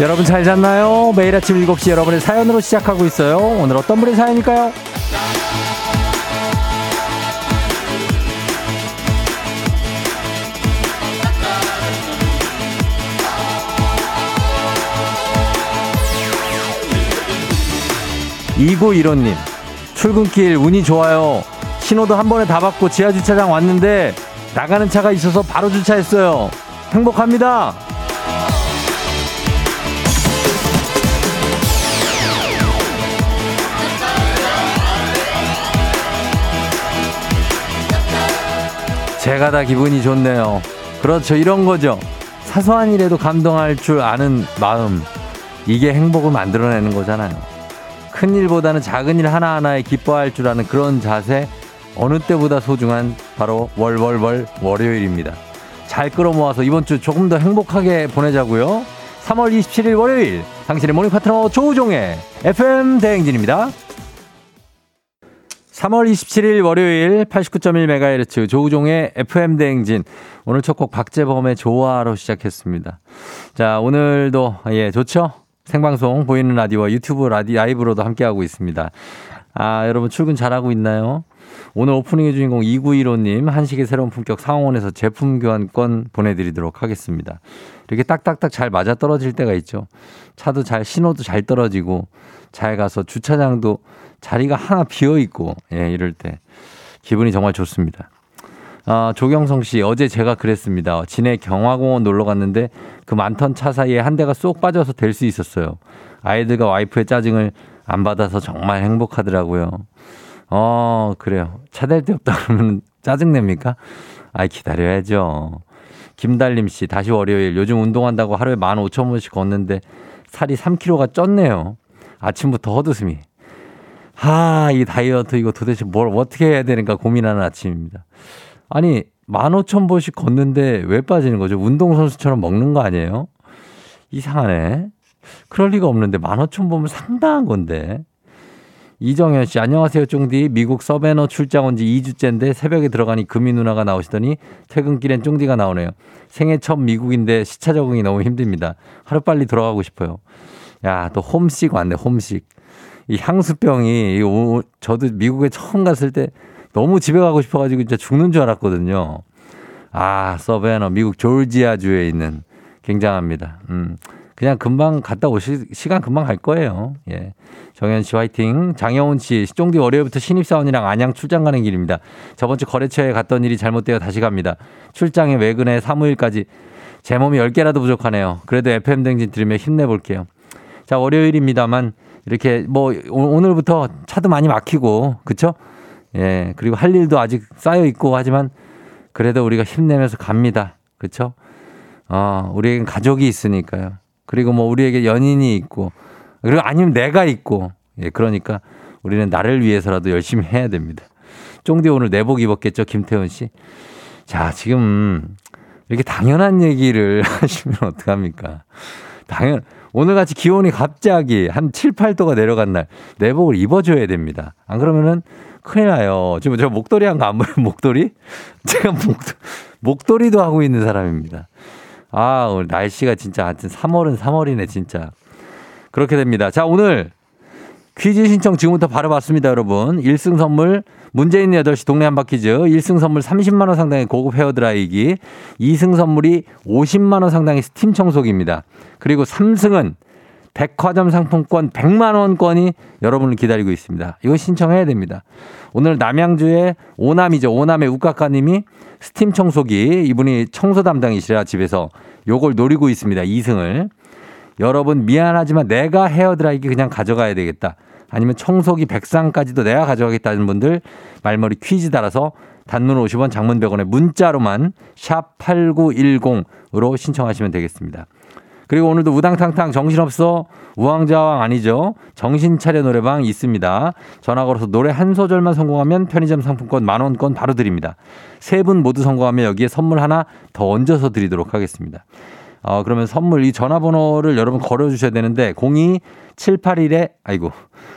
여러분 잘 잤나요? 매일 아침 7시 여러분의 사연으로 시작하고 있어요. 오늘 어떤 분의 사연일까요? 2915님, 출근길 운이 좋아요. 신호도 한 번에 다 받고 지하주차장 왔는데 나가는 차가 있어서 바로 주차했어요. 행복합니다. 제가 다 기분이 좋네요. 그렇죠. 이런 거죠. 사소한 일에도 감동할 줄 아는 마음. 이게 행복을 만들어내는 거잖아요. 큰 일보다는 작은 일 하나하나에 기뻐할 줄 아는 그런 자세. 어느 때보다 소중한 바로 월월월 월요일입니다. 잘 끌어모아서 이번 주 조금 더 행복하게 보내자고요. 3월 27일 월요일 당신의 모닝 파트너 조우종의 FM 대행진입니다. 3월 27일 월요일 89.1MHz 조우종의 FM 대행진. 오늘 첫 곡 박재범의 좋아로 시작했습니다. 자, 오늘도 예, 좋죠? 생방송 보이는 라디오와 유튜브 라디 라이브로도 함께하고 있습니다. 아, 여러분 출근 잘하고 있나요? 오늘 오프닝의 주인공 2915님 한식의 새로운 품격 상원에서 제품 교환권 보내드리도록 하겠습니다. 이렇게 딱딱딱 잘 맞아 떨어질 때가 있죠. 차도 잘 신호도 잘 떨어지고 잘 가서 주차장도 자리가 하나 비어 있고 예, 이럴 때 기분이 정말 좋습니다. 아, 조경성 씨, 어제 제가 그랬습니다. 진해 경화공원 놀러 갔는데 그 많던 차 사이에 한 대가 쏙 빠져서 될 수 있었어요. 아이들과 와이프의 짜증을 안 받아서 정말 행복하더라고요. 어, 그래요. 차 댈 데 없다 그러면 짜증냅니까? 아이, 기다려야죠. 김달림 씨, 다시 월요일. 요즘 운동한다고 하루에 만 오천 번씩 걷는데 살이 3kg가 쪘네요. 아침부터 헛웃음이. 하, 이 다이어트 이거 도대체 뭘 어떻게 해야 되는가 고민하는 아침입니다. 아니, 만 오천 번씩 걷는데 왜 빠지는 거죠? 운동선수처럼 먹는 거 아니에요? 이상하네. 그럴 리가 없는데 만 오천 번은 상당한 건데. 이정현 씨, 안녕하세요, 쫑디. 미국 서베너 출장 온 지 2주째인데 새벽에 들어가니 금이 누나가 나오시더니 퇴근길엔 쫑디가 나오네요. 생애 첫 미국인데 시차 적응이 너무 힘듭니다. 하루빨리 돌아가고 싶어요. 야, 또 홈식 왔네, 홈식. 이 향수병이, 저도 미국에 처음 갔을 때 너무 집에 가고 싶어가지고 진짜 죽는 줄 알았거든요. 아, 서베너, 미국 조지아주에 있는 굉장합니다. 음. 그냥 금방 갔다 오실 시간 금방 갈 거예요. 예. 정현 씨 화이팅. 장영훈 씨, 쫑디 월요일부터 신입사원이랑 안양 출장 가는 길입니다. 저번 주 거래처에 갔던 일이 잘못되어 다시 갑니다. 출장에 외근에 사무일까지 제 몸이 10개라도 부족하네요. 그래도 FM 댕진 들으며 힘내볼게요. 자, 월요일입니다만 이렇게 뭐 오늘부터 차도 많이 막히고 그쵸? 예. 그리고 할 일도 아직 쌓여 있고 하지만 그래도 우리가 힘내면서 갑니다. 그쵸? 어, 우리에겐 가족이 있으니까요. 그리고 뭐 우리에게 연인이 있고 그리고 아니면 내가 있고 예 그러니까 우리는 나를 위해서라도 열심히 해야 됩니다. 쫑디 오늘 내복 입었겠죠 김태훈 씨. 자 지금 이렇게 당연한 얘기를 하시면 어떡합니까? 당연 오늘 같이 기온이 갑자기 한 7, 8도가 내려간 날 내복을 입어줘야 됩니다. 안 그러면은 큰일 나요. 지금 저 목도리 한 거 안 보여요? 목도리? 제가 목, 목도리도 하고 있는 사람입니다. 아, 오늘 날씨가 진짜 하여튼 3월은 3월이네, 진짜. 그렇게 됩니다. 자, 오늘 퀴즈 신청 지금부터 바로 받습니다, 여러분. 1승 선물 있는 8시 동네 한바퀴즈 1승 선물 30만 원 상당의 고급 헤어드라이기 2승 선물이 50만 원 상당의 스팀 청소기입니다. 그리고 3승은 백화점 상품권 100만 원권이 여러분을 기다리고 있습니다. 이거 신청해야 됩니다. 오늘 남양주의 오남이죠. 오남의 우카카님이 스팀 청소기 이분이 청소 담당이시라 집에서 요걸 노리고 있습니다. 2승을. 여러분 미안하지만 내가 헤어드라이기 그냥 가져가야 되겠다. 아니면 청소기 백상까지도 내가 가져가겠다는 분들 말머리 퀴즈 따라서 단문 50원 장문 100원에 문자로만 샵 8910으로 신청하시면 되겠습니다. 그리고 오늘도 우당탕탕 정신없어 우왕좌왕 아니죠. 정신차려 노래방 있습니다. 전화 걸어서 노래 한 소절만 성공하면 편의점 상품권 만원권 바로 드립니다. 세 분 모두 성공하면 여기에 선물 하나 더 얹어서 드리도록 하겠습니다. 어, 그러면 선물 이 전화번호를 여러분 걸어주셔야 되는데 02781에 아이고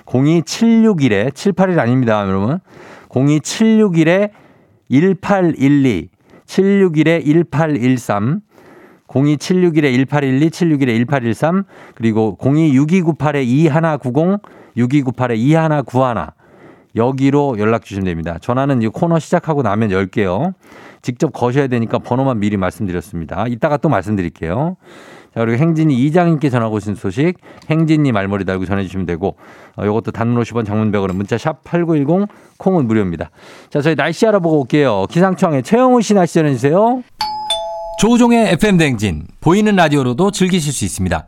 02761에 781 아닙니다 여러분. 02761에 1812 761에 1813 02761-1812, 761-1813, 그리고 026298-2190, 6298-2191, 여기로 연락 주시면 됩니다. 전화는 이 코너 시작하고 나면 열게요. 직접 거셔야 되니까 번호만 미리 말씀드렸습니다. 이따가 또 말씀드릴게요. 자, 그리고 행진이 이장님께 전하고 오신 소식, 행진이 말머리 달고 전해주시면 되고, 어, 이것도 단문 50원 장문 100원은 문자 샵 8910, 콩은 무료입니다. 자, 저희 날씨 알아보고 올게요. 기상청에 최영우 씨 날씨 전해주세요. 조우종의 FM 댕진 보이는 라디오로도 즐기실 수 있습니다.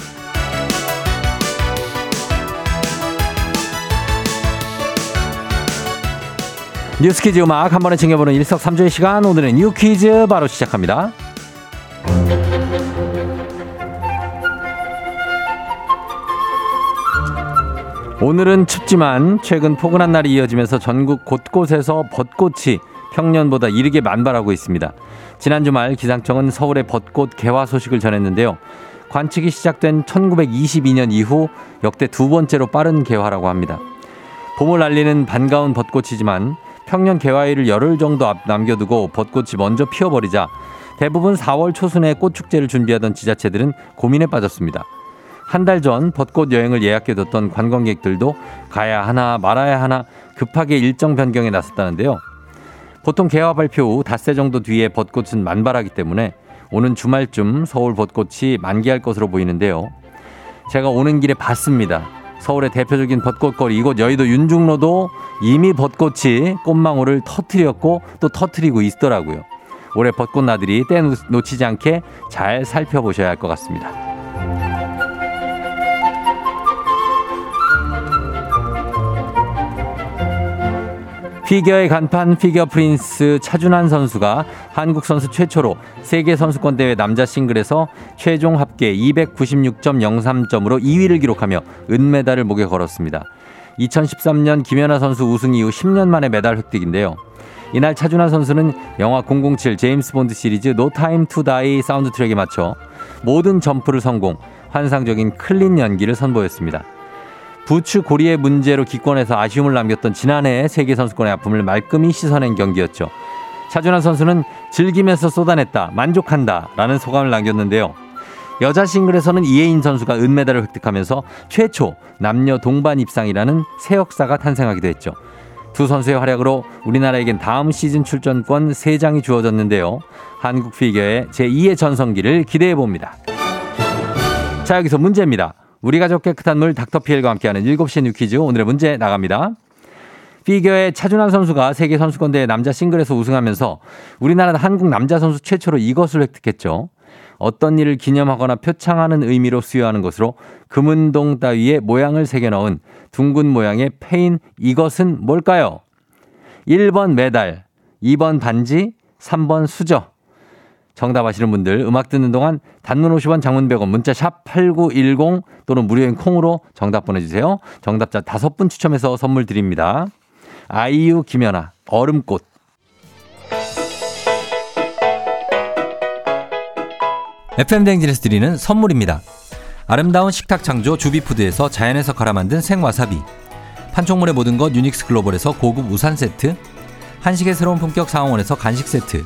뉴스 퀴즈 음악 한 번에 챙겨보는 일석삼조의 시간 오늘은 New Quiz 바로 시작합니다 오늘은 춥지만 최근 포근한 날이 이어지면서 전국 곳곳에서 벚꽃이 평년보다 이르게 만발하고 있습니다. 지난 주말 기상청은 서울의 벚꽃 개화 소식을 전했는데요. 관측이 시작된 1922년 이후 역대 두 번째로 빠른 개화라고 합니다. 봄을 알리는 반가운 벚꽃이지만 평년 개화일을 열흘 정도 앞 남겨두고 벚꽃이 먼저 피어버리자 대부분 4월 초순에 꽃축제를 준비하던 지자체들은 고민에 빠졌습니다. 한 달 전 벚꽃 여행을 예약해뒀던 관광객들도 가야 하나 말아야 하나 급하게 일정 변경에 나섰다는데요. 보통 개화 발표 후 닷새 정도 뒤에 벚꽃은 만발하기 때문에 오는 주말쯤 서울 벚꽃이 만개할 것으로 보이는데요. 제가 오는 길에 봤습니다. 서울의 대표적인 벚꽃거리 이곳 여의도 윤중로도 이미 벚꽃이 꽃망울을 터트렸고 또 터트리고 있더라고요. 올해 벚꽃 나들이 때 놓치지 않게 잘 살펴보셔야 할 것 같습니다. 피겨의 간판 피겨 프린스 차준환 선수가 한국 선수 최초로 세계 선수권 대회 남자 싱글에서 최종 합계 296.03점으로 2위를 기록하며 은메달을 목에 걸었습니다. 2013년 김연아 선수 우승 이후 10년 만에 메달 획득인데요. 이날 차준환 선수는 영화 007 제임스 본드 시리즈 No Time to Die 사운드 트랙에 맞춰 모든 점프를 성공, 환상적인 클린 연기를 선보였습니다. 부츠 고리의 문제로 기권해서 아쉬움을 남겼던 지난해 세계 선수권의 아픔을 말끔히 씻어낸 경기였죠. 차준환 선수는 즐기면서 쏟아냈다, 만족한다 라는 소감을 남겼는데요. 여자 싱글에서는 이해인 선수가 은메달을 획득하면서 최초 남녀 동반 입상이라는 새 역사가 탄생하기도 했죠. 두 선수의 활약으로 우리나라에겐 다음 시즌 출전권 3장이 주어졌는데요. 한국 피겨의 제2의 전성기를 기대해 봅니다. 자, 여기서 문제입니다. 우리 가족 깨끗한 물 닥터피엘과 함께하는 7시 New Quiz 오늘의 문제 나갑니다. 피겨의 차준환 선수가 세계 선수권 대회 남자 싱글에서 우승하면서 우리나라는 한국 남자 선수 최초로 이것을 획득했죠. 어떤 일을 기념하거나 표창하는 의미로 수여하는 것으로 금은동 따위에 모양을 새겨 넣은 둥근 모양의 패인 이것은 뭘까요? 1번 메달, 2번 반지, 3번 수저. 정답 아시는 분들 음악 듣는 동안 단문 50원 장문 100원 문자 샵 8910 또는 무료인 콩으로 정답 보내주세요. 정답자 다섯 분 추첨해서 선물 드립니다. 아이유 김연아 얼음꽃 FM 댕진에서 드리는 선물입니다. 아름다운 식탁 창조 주비푸드에서 자연에서 갈아 만든 생와사비 판촉물의 모든 것 유닉스 글로벌에서 고급 우산 세트 한식의 새로운 품격 상황원에서 간식 세트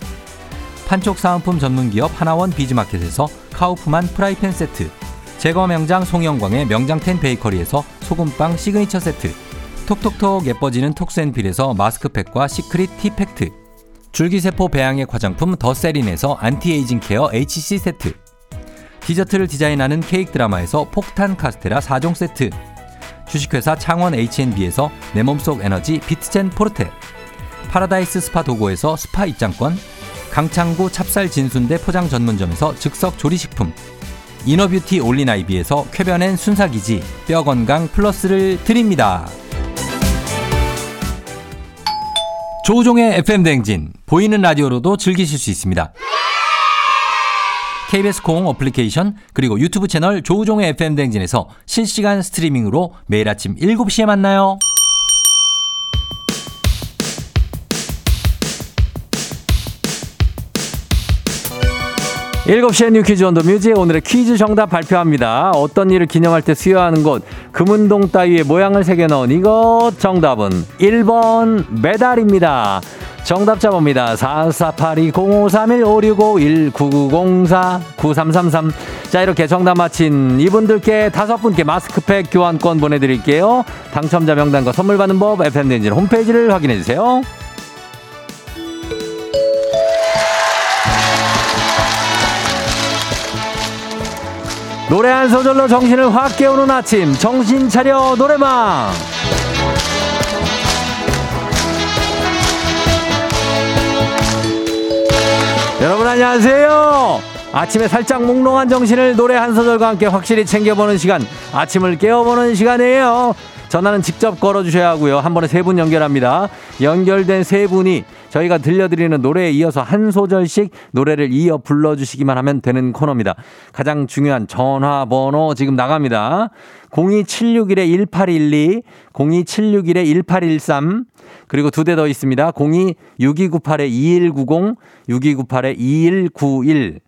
판촉 사은품 전문기업 하나원 비즈마켓에서 카우프만 프라이팬 세트 제과 명장 송영광의 명장텐 베이커리에서 소금빵 시그니처 세트 톡톡톡 예뻐지는 톡스앤필에서 마스크팩과 시크릿 티팩트 줄기세포 배양액 화장품 더세린에서 anti-aging care HC 세트 디저트를 디자인하는 케이크 드라마에서 폭탄 카스테라 4종 세트 주식회사 창원 H&B에서 내 몸속 에너지 비트젠 포르테 파라다이스 스파 도고에서 스파 입장권 강창구 찹쌀 진순대 포장 전문점에서 즉석 조리식품 이너뷰티 올린아이비에서 쾌변엔 순사기지 뼈건강 플러스를 드립니다. 조우종의 FM 대행진 보이는 라디오로도 즐기실 수 있습니다. KBS 콩 어플리케이션 그리고 유튜브 채널 조우종의 FM 대행진에서 실시간 스트리밍으로 매일 아침 7시에 만나요. 7시에 You Quiz on the Music 오늘의 퀴즈 정답 발표합니다. 어떤 일을 기념할 때 수여하는 것 금은동 따위의 모양을 새겨 넣은 이것 정답은 1번 메달입니다. 정답자 봅니다. 4482-0531-5651-9904-9333. 자, 이렇게 정답 맞힌 이분들께 다섯 분께 마스크팩 교환권 보내드릴게요. 당첨자 명단과 선물 받는 법 FM대행진 홈페이지를 확인해주세요. 노래 한 소절로 정신을 확 깨우는 아침. 정신 차려 노래방. 여러분 안녕하세요. 아침에 살짝 몽롱한 정신을 노래 한 소절과 함께 확실히 챙겨보는 시간 아침을 깨워보는 시간이에요. 전화는 직접 걸어주셔야 하고요. 한 번에 세 분 연결합니다. 연결된 세 분이 저희가 들려드리는 노래에 이어서 한 소절씩 노래를 이어 불러주시기만 하면 되는 코너입니다. 가장 중요한 전화번호 지금 나갑니다. 02761-1812, 02761-1813, 그리고 두 대 더 있습니다. 02-6298-2190, 6298-2191.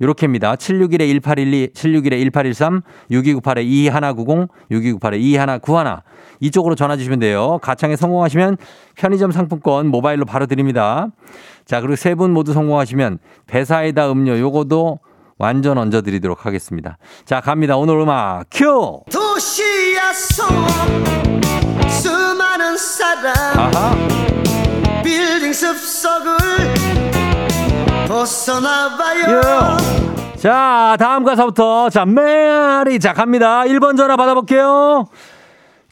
요렇게입니다. 761-1812, 761-1813, 6298-2190, 6298-2191. 이쪽으로 전화 주시면 돼요. 가창에 성공하시면 편의점 상품권 모바일로 바로 드립니다. 자, 그리고 세 분 모두 성공하시면 배사이다 음료 요거도 완전 얹어 드리도록 하겠습니다. 자, 갑니다. 오늘 음악 큐! 도시야 속 수많은 사람 아하. 빌딩 숲속을 벗어나봐요. 예. 자, 다음 가사부터. 자, 메아리. 자, 갑니다. 1번 전화 받아볼게요.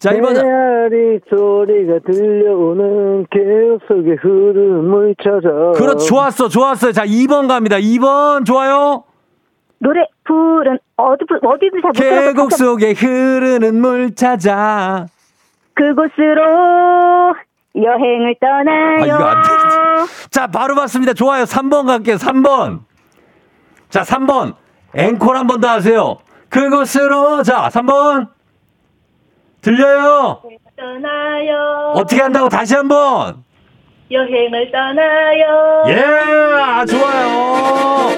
자, 1번. 메아리 소리가 들려오는 계속 속의 흐름을 찾아. 그렇죠. 좋았어, 좋았어. 자, 2번 갑니다. 2번. 좋아요. 노래 불은 어디 어디도 잘 계곡 속에 흐르는 물 찾아. 그곳으로 여행을 떠나요. 아, 이거 안 돼. 자, 바로 봤습니다. 좋아요. 3번 갈게요. 3번. 자, 3번. 앵콜 한 번 더 하세요. 그곳으로. 자, 3번. 들려요? 떠나요. 어떻게 한다고 다시 한 번. 여행을 떠나요. 예, 좋아요.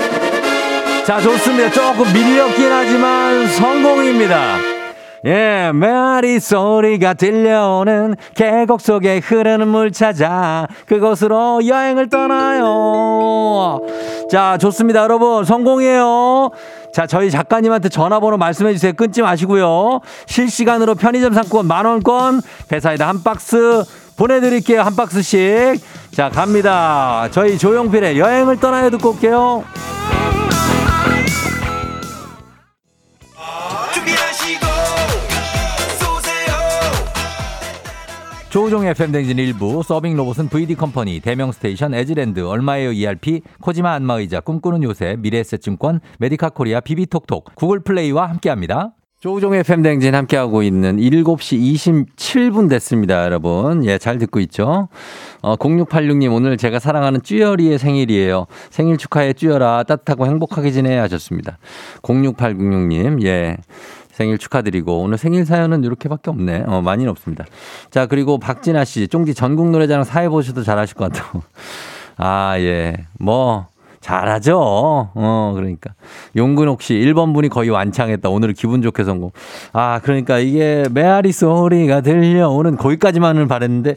자, 좋습니다. 조금 밀렸긴 하지만 성공입니다. 예, 메아리 소리가 들려오는 계곡 속에 흐르는 물 찾아 그곳으로 여행을 떠나요. 자, 좋습니다. 여러분, 성공이에요. 자, 저희 작가님한테 전화번호 말씀해 주세요. 끊지 마시고요. 실시간으로 편의점 상권 만원권, 배사이다 한 박스 보내드릴게요. 한 박스씩. 자, 갑니다. 저희 조용필의 여행을 떠나요 듣고 올게요. 조우종 FM 대행진 1부 서빙 로봇은 VD 컴퍼니, 대명 스테이션, 에즈랜드, 얼마에요 ERP, 코지마 안마의자, 꿈꾸는 요새, 미래에셋증권, 메디카 코리아, 비비톡톡, 구글 플레이와 함께합니다. 조우종 FM 대행진 함께하고 있는 7시 27분 됐습니다, 여러분. 예, 잘 듣고 있죠? 어, 0686님, 오늘 제가 사랑하는 쭈열이의 생일이에요. 생일 축하해, 쭈열아. 따뜻하고 행복하게 지내 하셨습니다. 06806님, 예. 생일 축하드리고 오늘 생일 사연은 이렇게밖에 없네. 어, 많이는 없습니다. 자, 그리고 박진아 씨, 쫑지 전국 노래자랑 사회 보셔도 잘하실 것 같다고. 아, 예. 뭐 잘하죠. 어, 그러니까. 용근옥 씨, 1번 분이 거의 완창했다. 오늘 기분 좋게 성공. 아, 그러니까 이게 메아리 소리가 들려오는 거기까지만을 바랬는데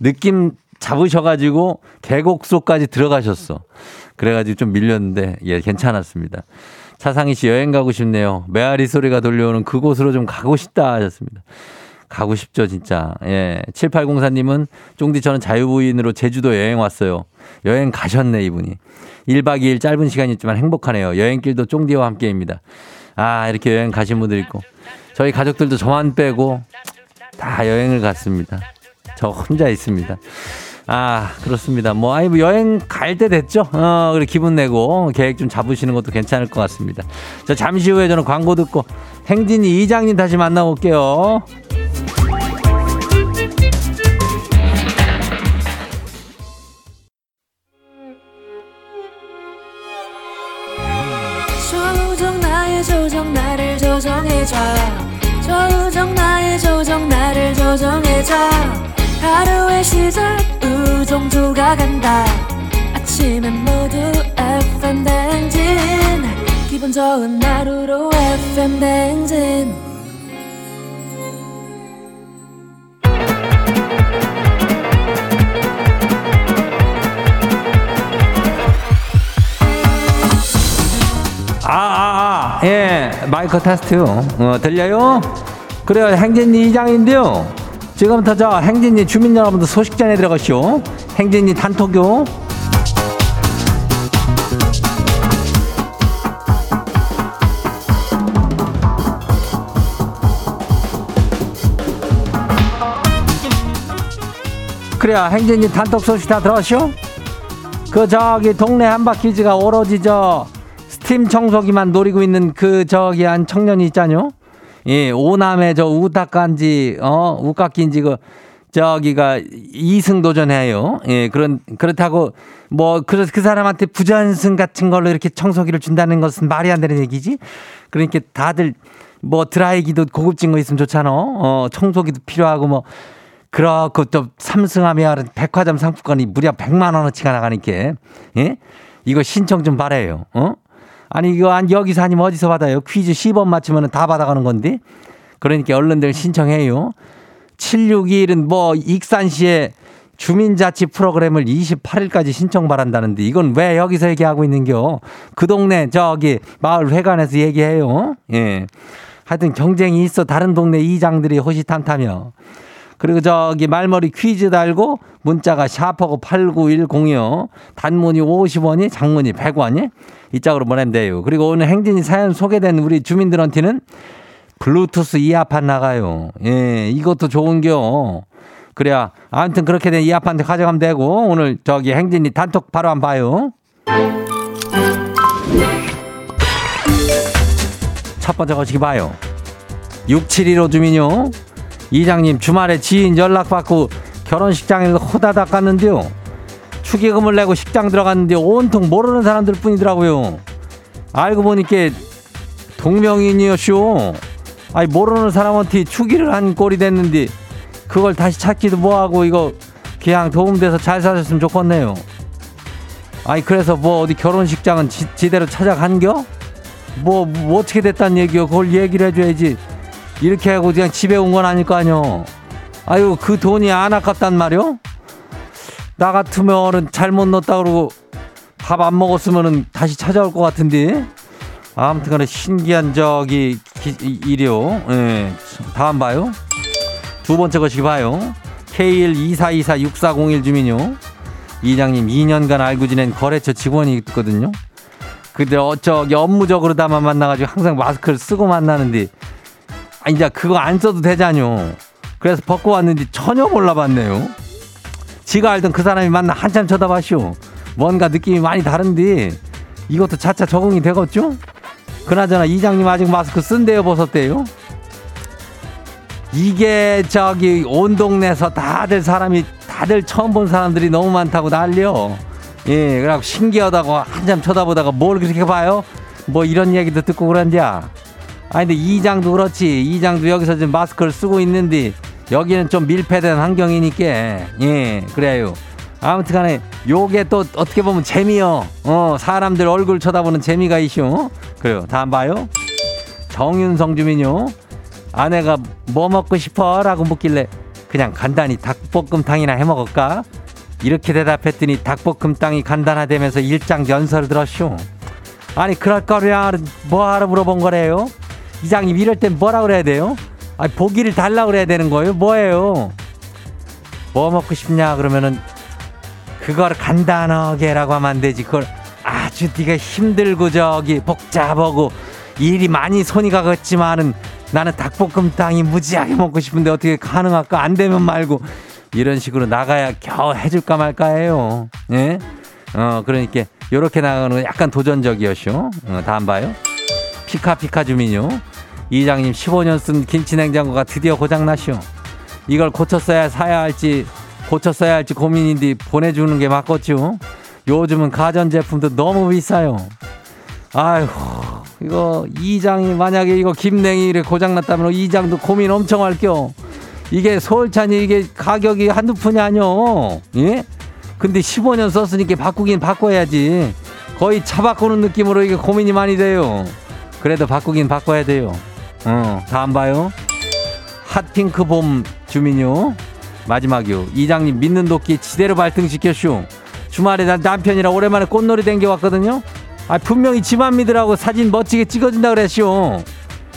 느낌 잡으셔가지고 계곡속까지 들어가셨어. 그래가지고 좀 밀렸는데, 예, 괜찮았습니다. 차상희 씨 여행 가고 싶네요. 메아리 소리가 들려오는 그곳으로 좀 가고 싶다 하셨습니다. 가고 싶죠, 진짜. 예. 7804님은 쫑디 저는 자유부인으로 제주도 여행 왔어요. 여행 가셨네, 이분이. 1박 2일 짧은 시간이지만 행복하네요. 여행길도 쫑디와 함께입니다. 아, 이렇게 여행 가신 분들 있고. 저희 가족들도 저만 빼고 다 여행을 갔습니다. 저 혼자 있습니다. 아, 그렇습니다. 뭐, 아이, 뭐 여행 갈 때 됐죠? 어, 그래, 기분 내고 계획 좀 잡으시는 것도 괜찮을 것 같습니다. 자, 잠시 후에 저는 광고 듣고 행진이 이장님 다시 만나고 올게요. 조정 나의 조정 나를 조정해줘 조정 나의 조정 나를 조정해줘 하루의 시절 우정조가 간다 아침엔 모두 FM 댕진 기분 좋은 하루로 FM 댕진 아, 아, 아, 예, 마이크 테스트. 어, 들려요? 그래요, 행진이 이장인데요. 지금부터 저 행진이 주민 여러분들 소식 전해 들어가시오. 행진이 단톡요. 그래야 행진이 단톡 소식 다 들었쇼? 그 저기 동네 한바퀴즈가 오로지 저 스팀 청소기만 노리고 있는 그 저기 한 청년이 있잖요. 예, 오남의 저 우탁간지 어 우깎인지 그 저기가 이승 도전해요. 예, 그런 그렇다고 뭐 그래서 그 사람한테 부전승 같은 걸로 이렇게 청소기를 준다는 것은 말이 안 되는 얘기지. 그러니까 다들 뭐 드라이기도 고급진 거 있으면 좋잖아. 어, 청소기도 필요하고 뭐 그렇고 또 삼승하면 백화점 상품권이 무려 100만 원어치가 나가니까 예? 이거 신청 좀 받아요. 어? 아니 이거 안 여기서 아니면 어디서 받아요? 퀴즈 10번 맞추면 다 받아가는 건데. 그러니까 얼른들 신청해요. 761은 뭐 익산시에 주민자치 프로그램을 28일까지 신청 바란다는데 이건 왜 여기서 얘기하고 있는겨? 그 동네 저기 마을 회관에서 얘기해요. 예. 하여튼 경쟁이 있어 다른 동네 이장들이 호시탐탐이요. 그리고 저기 말머리 퀴즈 달고 문자가 샤퍼고 8910이요. 단문이 50원이 장문이 100원이 이 짝으로 보내면 돼요. 그리고 오늘 행진이 사연 소개된 우리 주민들한테는 블루투스 이어판 나가요. 예, 이것도 좋은겨. 그래야 아무튼 그렇게 된 이어판도 가져가면 되고 오늘 저기 행진이 단톡 바로 한번 봐요. 첫 번째 거시기 봐요. 6715 주민요. 이장님 주말에 지인 연락받고 결혼식장에 호다닥 갔는데요. 축의금을 내고 식장 들어갔는데 온통 모르는 사람들 뿐이더라고요. 알고 보니까 동명인이었쇼. 아니 모르는 사람한테 축의를 한 꼴이 됐는데 그걸 다시 찾기도 뭐하고 이거 그냥 도움돼서 잘 사셨으면 좋겠네요. 아니 그래서 뭐 어디 결혼식장은 지, 대로 찾아간겨? 뭐, 뭐 어떻게 됐단 얘기요? 그걸 얘기를 해줘야지. 이렇게 하고 그냥 집에 온 건 아닐 거 아니요. 아유 그 돈이 안 아깝단 말이요? 나 같으면은 잘못 넣었다 그러고 밥 안 먹었으면은 다시 찾아올 것 같은데. 아무튼간에 신기한 저기 기, 일이요. 예. 다음 봐요. 두 번째 것이 봐요. K124246401 주민요. 이장님 2년간 알고 지낸 거래처 직원이 있거든요. 근데 어, 저기 업무적으로다만 만나가지고 항상 마스크를 쓰고 만나는데 아, 이제 그거 안 써도 되잖요. 그래서 벗고 왔는데 전혀 몰라봤네요. 지가 알던 그 사람이 만나 한참 쳐다봤쇼. 뭔가 느낌이 많이 다른데 이것도 차차 적응이 되겠죠? 그나저나 이장님 아직 마스크 쓴대요 벗었대요? 이게 저기 온 동네에서 다들 사람이 다들 처음 본 사람들이 너무 많다고 난리요. 예, 그래갖고 신기하다고 한참 쳐다보다가 뭘 그렇게 봐요? 뭐 이런 얘기도 듣고 그런디야. 아니 근데 이장도 그렇지. 이장도 여기서 지금 마스크를 쓰고 있는데 여기는 좀 밀폐된 환경이니까 예 그래요. 아무튼 간에 요게 또 어떻게 보면 재미요. 어 사람들 얼굴 쳐다보는 재미가 있쇼. 그래요. 다음 봐요. 정윤성 주민요. 아내가 뭐 먹고 싶어? 라고 묻길래 그냥 간단히 닭볶음탕이나 해 먹을까? 이렇게 대답했더니 닭볶음탕이 간단하다면서 일장 연설을 들었쇼. 아니 그럴 거야 뭐하러 물어본 거래요? 이장님 이럴 땐 뭐라 그래야 돼요? 아니 보기를 달라 그래야 되는 거예요? 뭐예요? 뭐 먹고 싶냐 그러면은 그걸 간단하게라고 하면 안 되지. 그걸 아주 네가 힘들고 저기 복잡하고 일이 많이 손이 가겠지만은 나는 닭볶음탕이 무지하게 먹고 싶은데 어떻게 가능할까? 안 되면 말고 이런 식으로 나가야 겨우 해줄까 말까해요. 예? 어 그러니까 요렇게 나가는 건 약간 도전적이었쇼. 어, 다음 봐요. 피카 피카 주민요. 이장님 15년 쓴 김치냉장고가 드디어 고장나쇼. 이걸 고쳤어야 사야 할지 고쳤어야 할지 고민인데 보내주는 게 맞겠죠. 요즘은 가전제품도 너무 비싸요. 아휴 이거 이장이 만약에 이거 김냉이를 고장났다면 이장도 고민 엄청 할겨. 이게 서울찬이 이게 가격이 한두 푼이 아니요. 예? 근데 15년 썼으니까 바꾸긴 바꿔야지. 거의 차 바꾸는 느낌으로 이게 고민이 많이 돼요. 그래도 바꾸긴 바꿔야 돼요. 어, 다음 봐요. 핫핑크 봄 주민요. 마지막이요. 이장님 믿는 도끼 지대로 발등시켰쇼. 주말에 난 남편이랑 오랜만에 꽃놀이 댕겨왔거든요. 아, 분명히 지만 믿으라고 사진 멋지게 찍어준다 그랬쇼.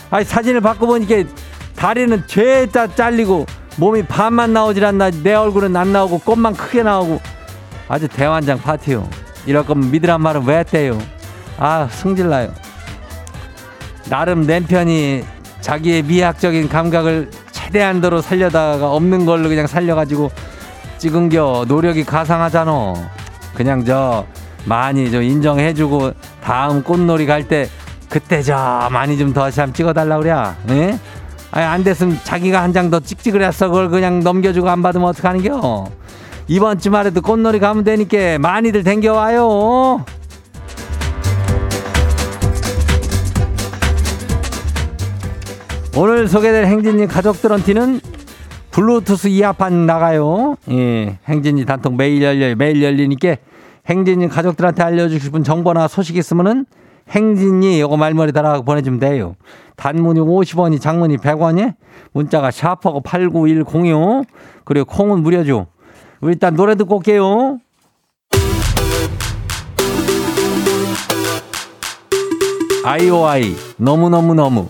아니, 사진을 바꿔보니까 다리는 죄다 잘리고 몸이 반만 나오질 않나. 내 얼굴은 안 나오고 꽃만 크게 나오고. 아주 대환장 파티요. 이럴 거면 믿으란 말은 왜 했대요? 아, 승질나요. 나름 남편이 자기의 미학적인 감각을 최대한도로 살려다가 없는 걸로 그냥 살려가지고 찍은겨 노력이 가상하잖아. 그냥 저 많이 좀 인정해주고 다음 꽃놀이 갈 때 그때 저 많이 좀 더 참 찍어달라 그래. 예? 아니 안 됐으면 자기가 한 장 더 찍지 그랬어. 그걸 그냥 넘겨주고 안 받으면 어떡하는겨? 이번 주말에도 꽃놀이 가면 되니까 많이들 댕겨와요. 오늘 소개될 행진님 가족들한테는 블루투스 이어판 나가요. 예, 행진이 단통 매일 열려요. 매일 열리니까 행진이 가족들한테 알려주고 싶은 정보나 소식 있으면은 행진이 요거 말머리 달아 보내주면 돼요. 단문이 50원이 장문이 100원이 문자가 샤퍼고 89106 그리고 콩은 무료죠. 우리 일단 노래 듣고 올게요. 아이오아이 너무너무너무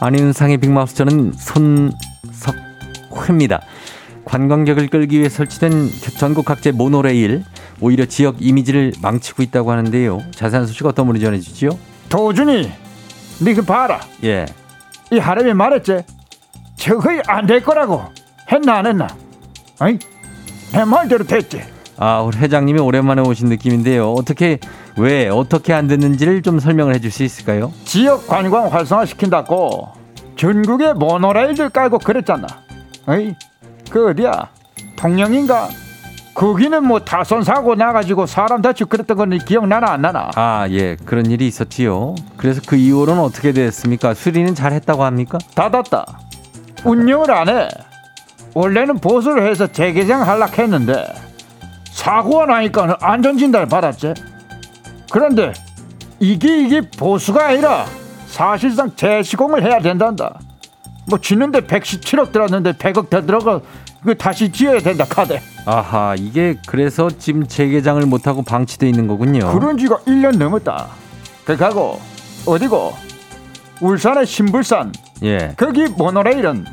안윤상의 빅마우스 저는 손석회입니다. 관광객을 끌기 위해 설치된 전국 각지의 모노레일 오히려 지역 이미지를 망치고 있다고 하는데요. 자세한 소식 어떤 분이 전해주지요? 도준이 니그 봐라 예. 이 하람이 말했지 저거이 안 될 거라고 했나 안 했나 아이 내 말대로 됐지 아, 우리 회장님이 오랜만에 오신 느낌인데요. 어떻게 왜 어떻게 안 됐는지를 좀 설명을 해줄 수 있을까요? 지역 관광 활성화 시킨다고 전국에 모노레일들 깔고 그랬잖아 어이 그 어디야 통영인가 거기는 뭐 타선 사고 나가지고 사람 다치고 그랬던 건 기억나나 안 나나 아, 예. 그런 일이 있었지요. 그래서 그 이후로는 어떻게 됐습니까? 수리는 잘 했다고 합니까? 닫았다 운영을 안 해 원래는 보수를 해서 재개장 하려고 했는데 사고가 나니까 안전진단을 받았지 그런데 이게 이게 보수가 아니라 사실상 재시공을 해야 된단다. 뭐 짓는데 117억 들었는데 100억 더 들어가 그 다시 지어야 된다 카드. 아하, 이게 그래서 지금 재개장을 못하고 방치돼 있는 거군요. 그런 지가 1년 넘었다. 그하고 어디고? 울산의 신불산. 예. 거기 모노레일은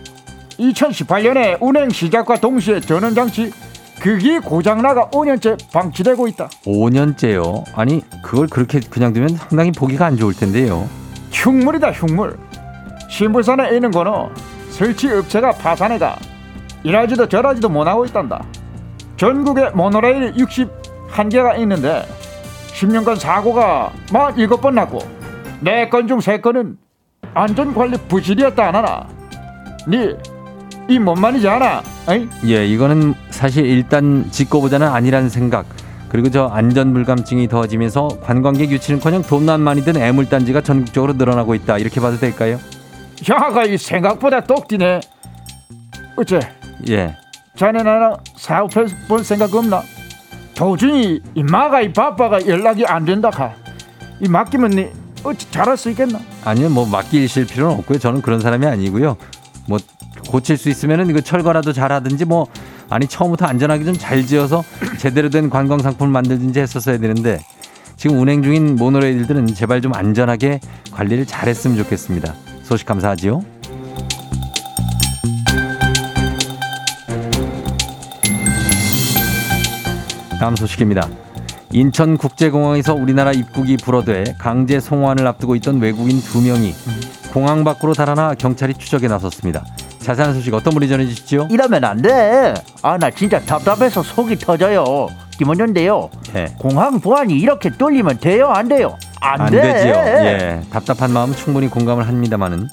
2018년에 운행 시작과 동시에 전원장치 그게 고장나가 5년째 방치되고 있다. 5년째요. 아니, 그걸 그렇게 그냥 두면 상당히 보기가 안 좋을 텐데요. 흉물이다 흉물. 신불산에 있는 거는 설치 업체가 파산해가 일하지도 저라지도 못하고 있단다. 전국에 모노레일 61개가 있는데 10년간 사고가 47번 났고 네건중세 건은 안전관리 부실이었다 안 하나 니이 뭔 말인지 알아? 어이? 예, 이거는 사실 일단 짓고보다는 아니라는 생각. 그리고 저 안전 불감증이 더해지면서 관광객 유치는커녕 돈만 많이 든 애물단지가 전국적으로 늘어나고 있다. 이렇게 봐도 될까요? 야가 이 생각보다 똑띠네 어째 예. 자네 나랑 사업해 볼 생각 없나? 도중이 이마가 이 바빠가 연락이 안 된다 카이 맡기면 니 어찌 잘할 수 있겠나? 아니요, 뭐 맡기실 필요는 없고요. 저는 그런 사람이 아니고요. 뭐 고칠 수 있으면은 이거 철거라도 잘하든지 뭐 아니 처음부터 안전하게 좀 잘 지어서 제대로 된 관광 상품을 만들든지 했었어야 되는데 지금 운행 중인 모노레일들은 제발 좀 안전하게 관리를 잘했으면 좋겠습니다. 소식 감사하지요. 다음 소식입니다. 인천국제공항에서 우리나라 입국이 불어돼 강제 송환을 앞두고 있던 외국인 두 명이 공항 밖으로 달아나 경찰이 추적에 나섰습니다. 자세한 소식 어떤 분이 전해주시죠? 이러면 안 돼. 아, 나 진짜 답답해서 속이 터져요. 김원현인데요. 예. 공항 보안이 이렇게 뚫리면 돼요? 안 돼요? 안, 안 돼. 되지요. 예. 답답한 마음 충분히 공감을 합니다만은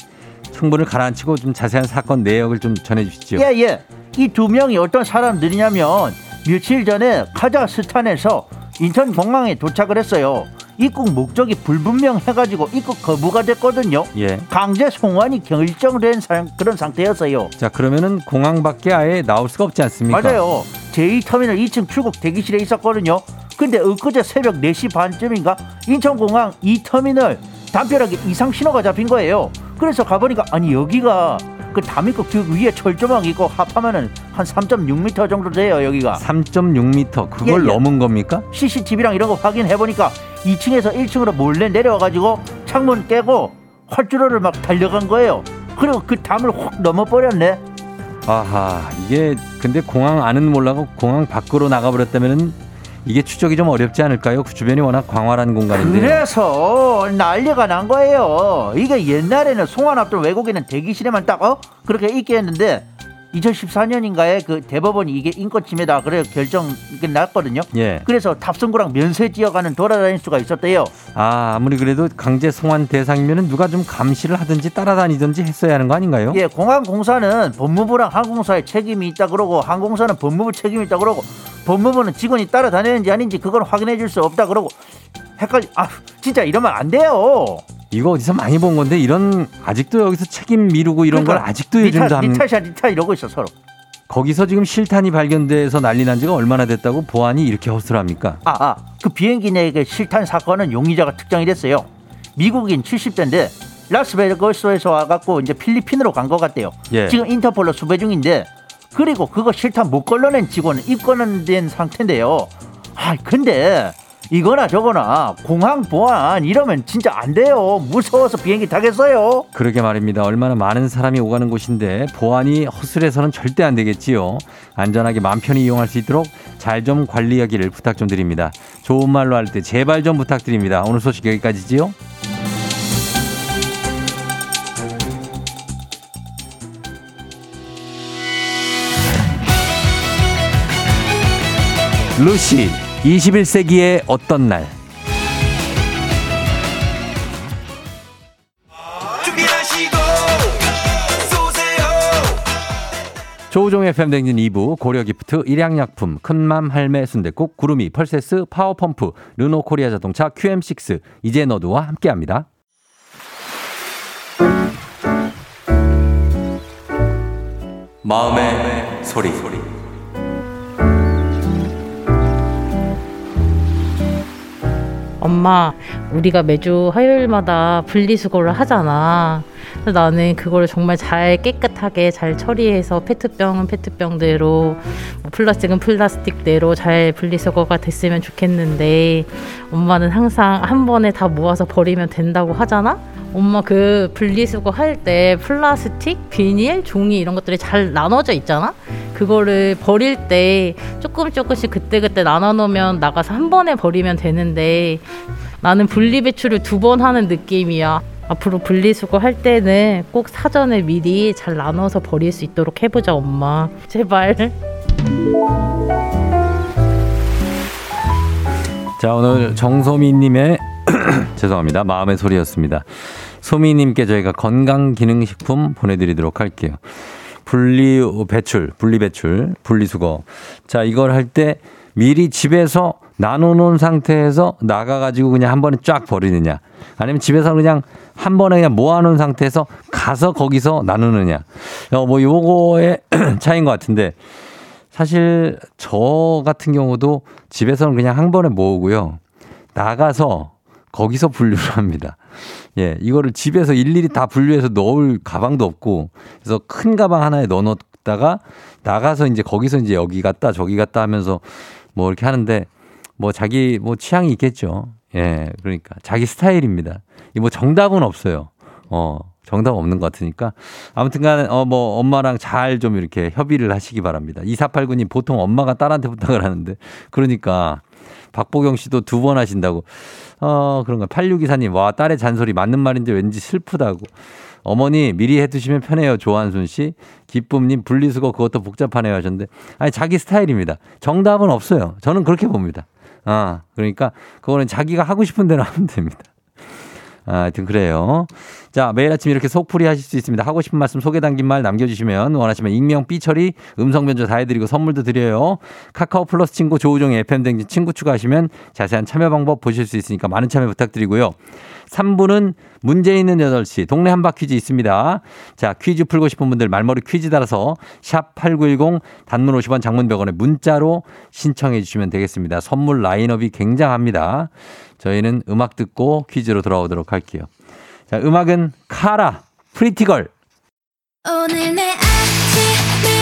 충분을 가라앉히고 좀 자세한 사건 내역을 좀 전해주시죠. 예, 예. 이 두 명이 어떤 사람들이냐면 며칠 전에 카자흐스탄에서 인천 공항에 도착을 했어요. 입국 목적이 불분명해가지고 입국 거부가 됐거든요. 예. 강제 송환이 결정된 사- 그런 상태였어요. 자 그러면은 공항 밖에 아예 나올 수가 없지 않습니까? 맞아요. 제2터미널 2층 출국 대기실에 있었거든요. 근데 엊그제 새벽 4시 반쯤인가 인천공항 2터미널 담벼락에 이상 신호가 잡힌 거예요. 그래서 가보니까 아니 여기가 그 담입국 그 위에 철조망 있고 합하면은 한 3.6m 정도 돼요 여기가. 3.6m 그걸 예, 예. 넘은 겁니까? CCTV랑 이런 거 확인해 보니까 2층에서 1층으로 몰래 내려와가지고 창문 깨고 활주로를 막 달려간 거예요. 그리고 그 담을 확 넘어버렸네. 아하 이게 근데 공항 안은 몰라고 공항 밖으로 나가버렸다면은 이게 추적이 좀 어렵지 않을까요? 그 주변이 워낙 광활한 공간인데. 그래서 난리가 난 거예요. 이게 옛날에는 송환 앞둔 외국인은 대기실에만 딱 어? 그렇게 있게 했는데 2014년인가에 그 대법원이 이게 인권 침해다 그래 결정 이게 났거든요. 예. 그래서 탑승구랑 면세 지어가는 돌아다닐 수가 있었대요. 아 아무리 그래도 강제 송환 대상이면은 누가 좀 감시를 하든지 따라다니든지 했어야 하는 거 아닌가요? 예, 공항공사는 법무부랑 항공사의 책임이 있다 그러고 항공사는 법무부 책임이 있다 그러고 법무부는 직원이 따라다니는지 아닌지 그걸 확인해 줄 수 없다 그러고 헷갈리 아 진짜 이러면 안 돼요. 이거 어디서 많이 본 건데 이런 아직도 여기서 책임 미루고 이런 걸 그러니까 아직도 니 요즘도 탓, 니 하는 탓이야 니탓 이러고 있어 서로. 거기서 지금 실탄이 발견돼서 난리 난 지가 얼마나 됐다고 보안이 이렇게 허술합니까? 아, 아, 그 비행기 내의 실탄 사건은 용의자가 특정이 됐어요. 미국인 70대인데 라스베가스에서 와갖고 이제 필리핀으로 간 것 같대요. 예. 지금 인터폴로 수배 중인데 그리고 그거 실탄 못 걸러낸 직원은 입건된 상태인데요. 아, 근데 이거나 저거나 공항 보안 이러면 진짜 안 돼요. 무서워서 비행기 타겠어요. 그러게 말입니다. 얼마나 많은 사람이 오가는 곳인데 보안이 허술해서는 절대 안 되겠지요. 안전하게 마음 편히 이용할 수 있도록 잘 좀 관리하기를 부탁 좀 드립니다. 좋은 말로 할 때 제발 좀 부탁드립니다. 오늘 소식 여기까지지요. 루시 21세기의 어떤 날 조우종 FM 대행진 2부 고려기프트 일양약품 큰맘 할매 순대국 구름이 펄세스 파워펌프 르노코리아 자동차 QM6 이제 너도와 함께합니다. 마음의 소리. 엄마, 우리가 매주 화요일마다 분리수거를 하잖아. 근데 나는 그걸 정말 잘 깨끗하게 잘 처리해서 페트병은 페트병대로, 뭐 플라스틱은 플라스틱대로 잘 분리수거가 됐으면 좋겠는데, 엄마는 항상 한 번에 다 모아서 버리면 된다고 하잖아? 엄마 그 분리수거 할 때 플라스틱, 비닐, 종이 이런 것들이 잘 나눠져 있잖아? 그거를 버릴 때 조금 조금씩 그때그때 나눠 놓으면 나가서 한 번에 버리면 되는데 나는 분리배출을 두 번 하는 느낌이야. 앞으로 분리수거 할 때는 꼭 사전에 미리 잘 나눠서 버릴 수 있도록 해보자, 엄마. 제발. 자 오늘 정소민님의 죄송합니다. 마음의 소리였습니다. 소미님께 저희가 건강기능식품 보내드리도록 할게요. 분리 배출, 분리 배출, 분리수거. 자, 이걸 할 때 미리 집에서 나눠놓은 상태에서 나가가지고 그냥 한 번에 쫙 버리느냐. 아니면 집에서 그냥 한 번에 그냥 모아놓은 상태에서 가서 거기서 나누느냐. 어, 뭐 요거의 차이인 것 같은데 사실 저 같은 경우도 집에서는 그냥 한 번에 모으고요. 나가서 거기서 분류를 합니다. 예, 이거를 집에서 일일이 다 분류해서 넣을 가방도 없고 그래서 큰 가방 하나에 넣어 놓다가 나가서 이제 거기서 이제 여기 갔다 저기 갔다 하면서 뭐 이렇게 하는데 뭐 자기 뭐 취향이 있겠죠. 예, 그러니까 자기 스타일입니다. 이뭐 정답은 없어요. 어, 정답 없는 것 같으니까 아무튼 간에 어뭐 엄마랑 잘 좀 이렇게 협의를 하시기 바랍니다. 2489님 보통 엄마가 딸한테 부탁을 하는데 그러니까 박보경 씨도 두 번 하신다고. 어, 그런가. 8624님, 와, 딸의 잔소리 맞는 말인데 왠지 슬프다고. 어머니 미리 해두시면 편해요. 조한순 씨. 기쁨님 분리수거 그것도 복잡하네요 하셨는데. 아니, 자기 스타일입니다. 정답은 없어요. 저는 그렇게 봅니다. 아, 그러니까 그거는 자기가 하고 싶은 대로 하면 됩니다. 아, 하여튼 그래요. 자, 매일 아침 이렇게 속풀이 하실 수 있습니다. 하고 싶은 말씀 소개 담긴 말 남겨주시면 원하시면 익명, 삐처리, 음성 변조 다 해드리고 선물도 드려요. 카카오 플러스 친구 조우종의 FM댕진 친구 추가하시면 자세한 참여 방법 보실 수 있으니까 많은 참여 부탁드리고요. 3부는 문제 있는 8시 동네 한바 퀴즈 있습니다. 자, 퀴즈 풀고 싶은 분들 말머리 퀴즈 달아서 샵 8910 단문 50원 장문 100원에 문자로 신청해 주시면 되겠습니다. 선물 라인업이 굉장합니다. 저희는 음악 듣고 퀴즈로 돌아오도록 할게요. 자, 음악은 카라, 프리티걸. 오늘 내 아침을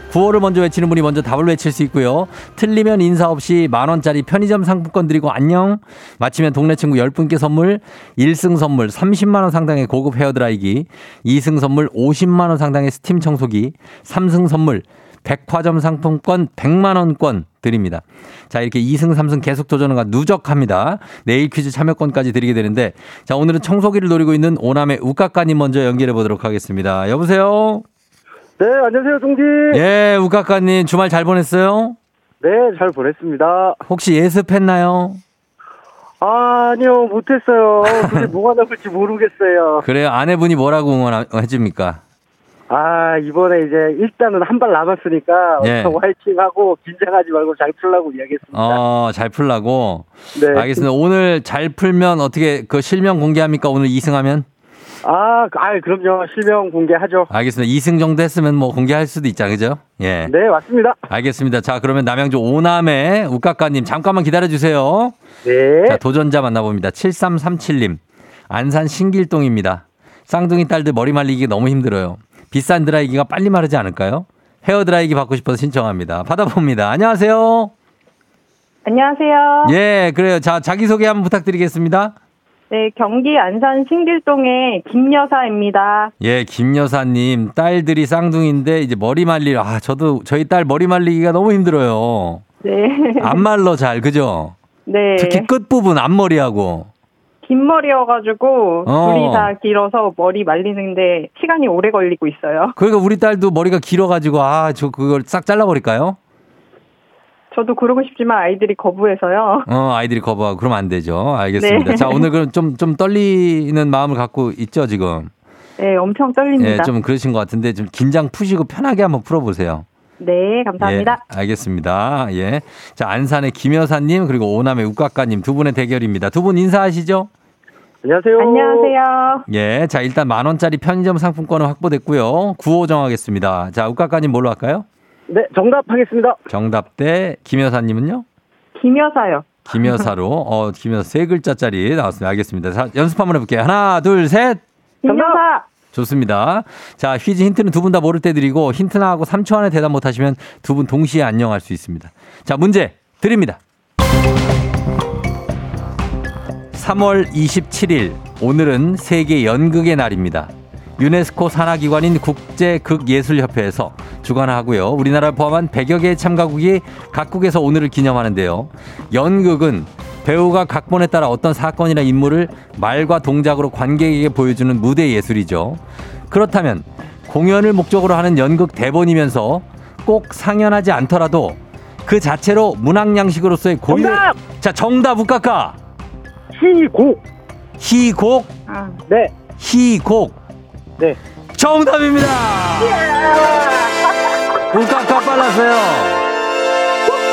구호를 먼저 외치는 분이 먼저 답을 외칠 수 있고요. 틀리면 인사 없이 만원짜리 편의점 상품권 드리고 안녕. 마치면 동네 친구 10분께 선물, 1승 선물 30만원 상당의 고급 헤어드라이기, 2승 선물 50만원 상당의 스팀 청소기, 3승 선물 백화점 상품권 100만원권 드립니다. 자, 이렇게 2승, 3승 계속 도전가 누적합니다. 내일 퀴즈 참여권까지 드리게 되는데, 자, 오늘은 청소기를 노리고 있는 오남의 우까까님 먼저 연결해 보도록 하겠습니다. 여보세요? 네, 안녕하세요, 동지. 예, 우까까님 주말 잘 보냈어요? 네, 잘 보냈습니다. 혹시 예습했나요? 아니요, 못했어요. 그게 뭐가 나올지 모르겠어요. 그래요. 아내분이 뭐라고 응원해줍니까? 아, 이번에 이제 일단은 한 발 남았으니까 예. 화이팅하고 긴장하지 말고 잘 풀라고 이야기했습니다. 어, 잘 풀라고? 네. 알겠습니다. 오늘 잘 풀면 어떻게 그 실명 공개합니까? 오늘 2승하면? 아, 아, 그럼요. 실명 공개하죠. 알겠습니다. 2승 정도 했으면 뭐 공개할 수도 있자, 그죠? 예. 네, 맞습니다. 알겠습니다. 자, 그러면 남양주 오남의 우까까님 잠깐만 기다려주세요. 네. 자, 도전자 만나봅니다. 7337님. 안산 신길동입니다. 쌍둥이 딸들 머리 말리기 너무 힘들어요. 비싼 드라이기가 빨리 마르지 않을까요? 헤어 드라이기 받고 싶어서 신청합니다. 받아봅니다. 안녕하세요. 안녕하세요. 예, 그래요. 자, 자기소개 한번 부탁드리겠습니다. 네, 경기 안산 신길동의 김여사입니다. 예, 김 여사님 딸들이 쌍둥이인데 이제 머리 말리 아 저도 저희 딸 머리 말리기가 너무 힘들어요. 네. 안 말러 잘 그죠? 네. 특히 끝 부분 앞머리하고 긴 머리여가지고 어. 둘이 다 길어서 머리 말리는데 시간이 오래 걸리고 있어요. 그러니까 우리 딸도 머리가 길어가지고 아 저 그걸 싹 잘라버릴까요? 저도 그러고 싶지만 아이들이 거부해서요. 어, 아이들이 거부하고 그러면 안 되죠. 알겠습니다. 네. 자, 오늘 그럼 좀, 좀 떨리는 마음을 갖고 있죠, 지금? 네, 엄청 떨립니다. 예, 좀 그러신 것 같은데 좀 긴장 푸시고 편하게 한번 풀어보세요. 네, 감사합니다. 예, 알겠습니다. 예. 자, 안산의 김여사님 그리고 오남의 우까까님 두 분의 대결입니다. 두 분 인사하시죠? 안녕하세요. 안녕하세요. 예. 자, 일단 만 원짜리 편의점 상품권은 확보됐고요. 구호 정하겠습니다. 자, 우까까님 뭘로 할까요? 네, 정답하겠습니다. 정답 대 김여사님은요? 김여사요. 김여사로 어 김여사 세 글자짜리 나왔습니다. 알겠습니다. 자, 연습 한번 해볼게요. 하나, 둘, 셋. 김여사. 좋습니다. 자, 퀴즈 힌트는 두 분 다 모를 때 드리고 힌트나 하고 3초 안에 대답 못 하시면 두 분 동시에 안녕할 수 있습니다. 자, 문제 드립니다. 3월 27일 오늘은 세계 연극의 날입니다. 유네스코 산하기관인 국제극예술협회에서 주관하고요. 우리나라를 포함한 100여 개의 참가국이 각국에서 오늘을 기념하는데요. 연극은 배우가 각본에 따라 어떤 사건이나 인물을 말과 동작으로 관객에게 보여주는 무대 예술이죠. 그렇다면 공연을 목적으로 하는 연극 대본이면서 꼭 상연하지 않더라도 그 자체로 문학 양식으로서의 고유 정답! 자 정답 우까까 희곡. 희곡 아, 네. 희곡 네. 정답입니다. 우까까 빨랐어요.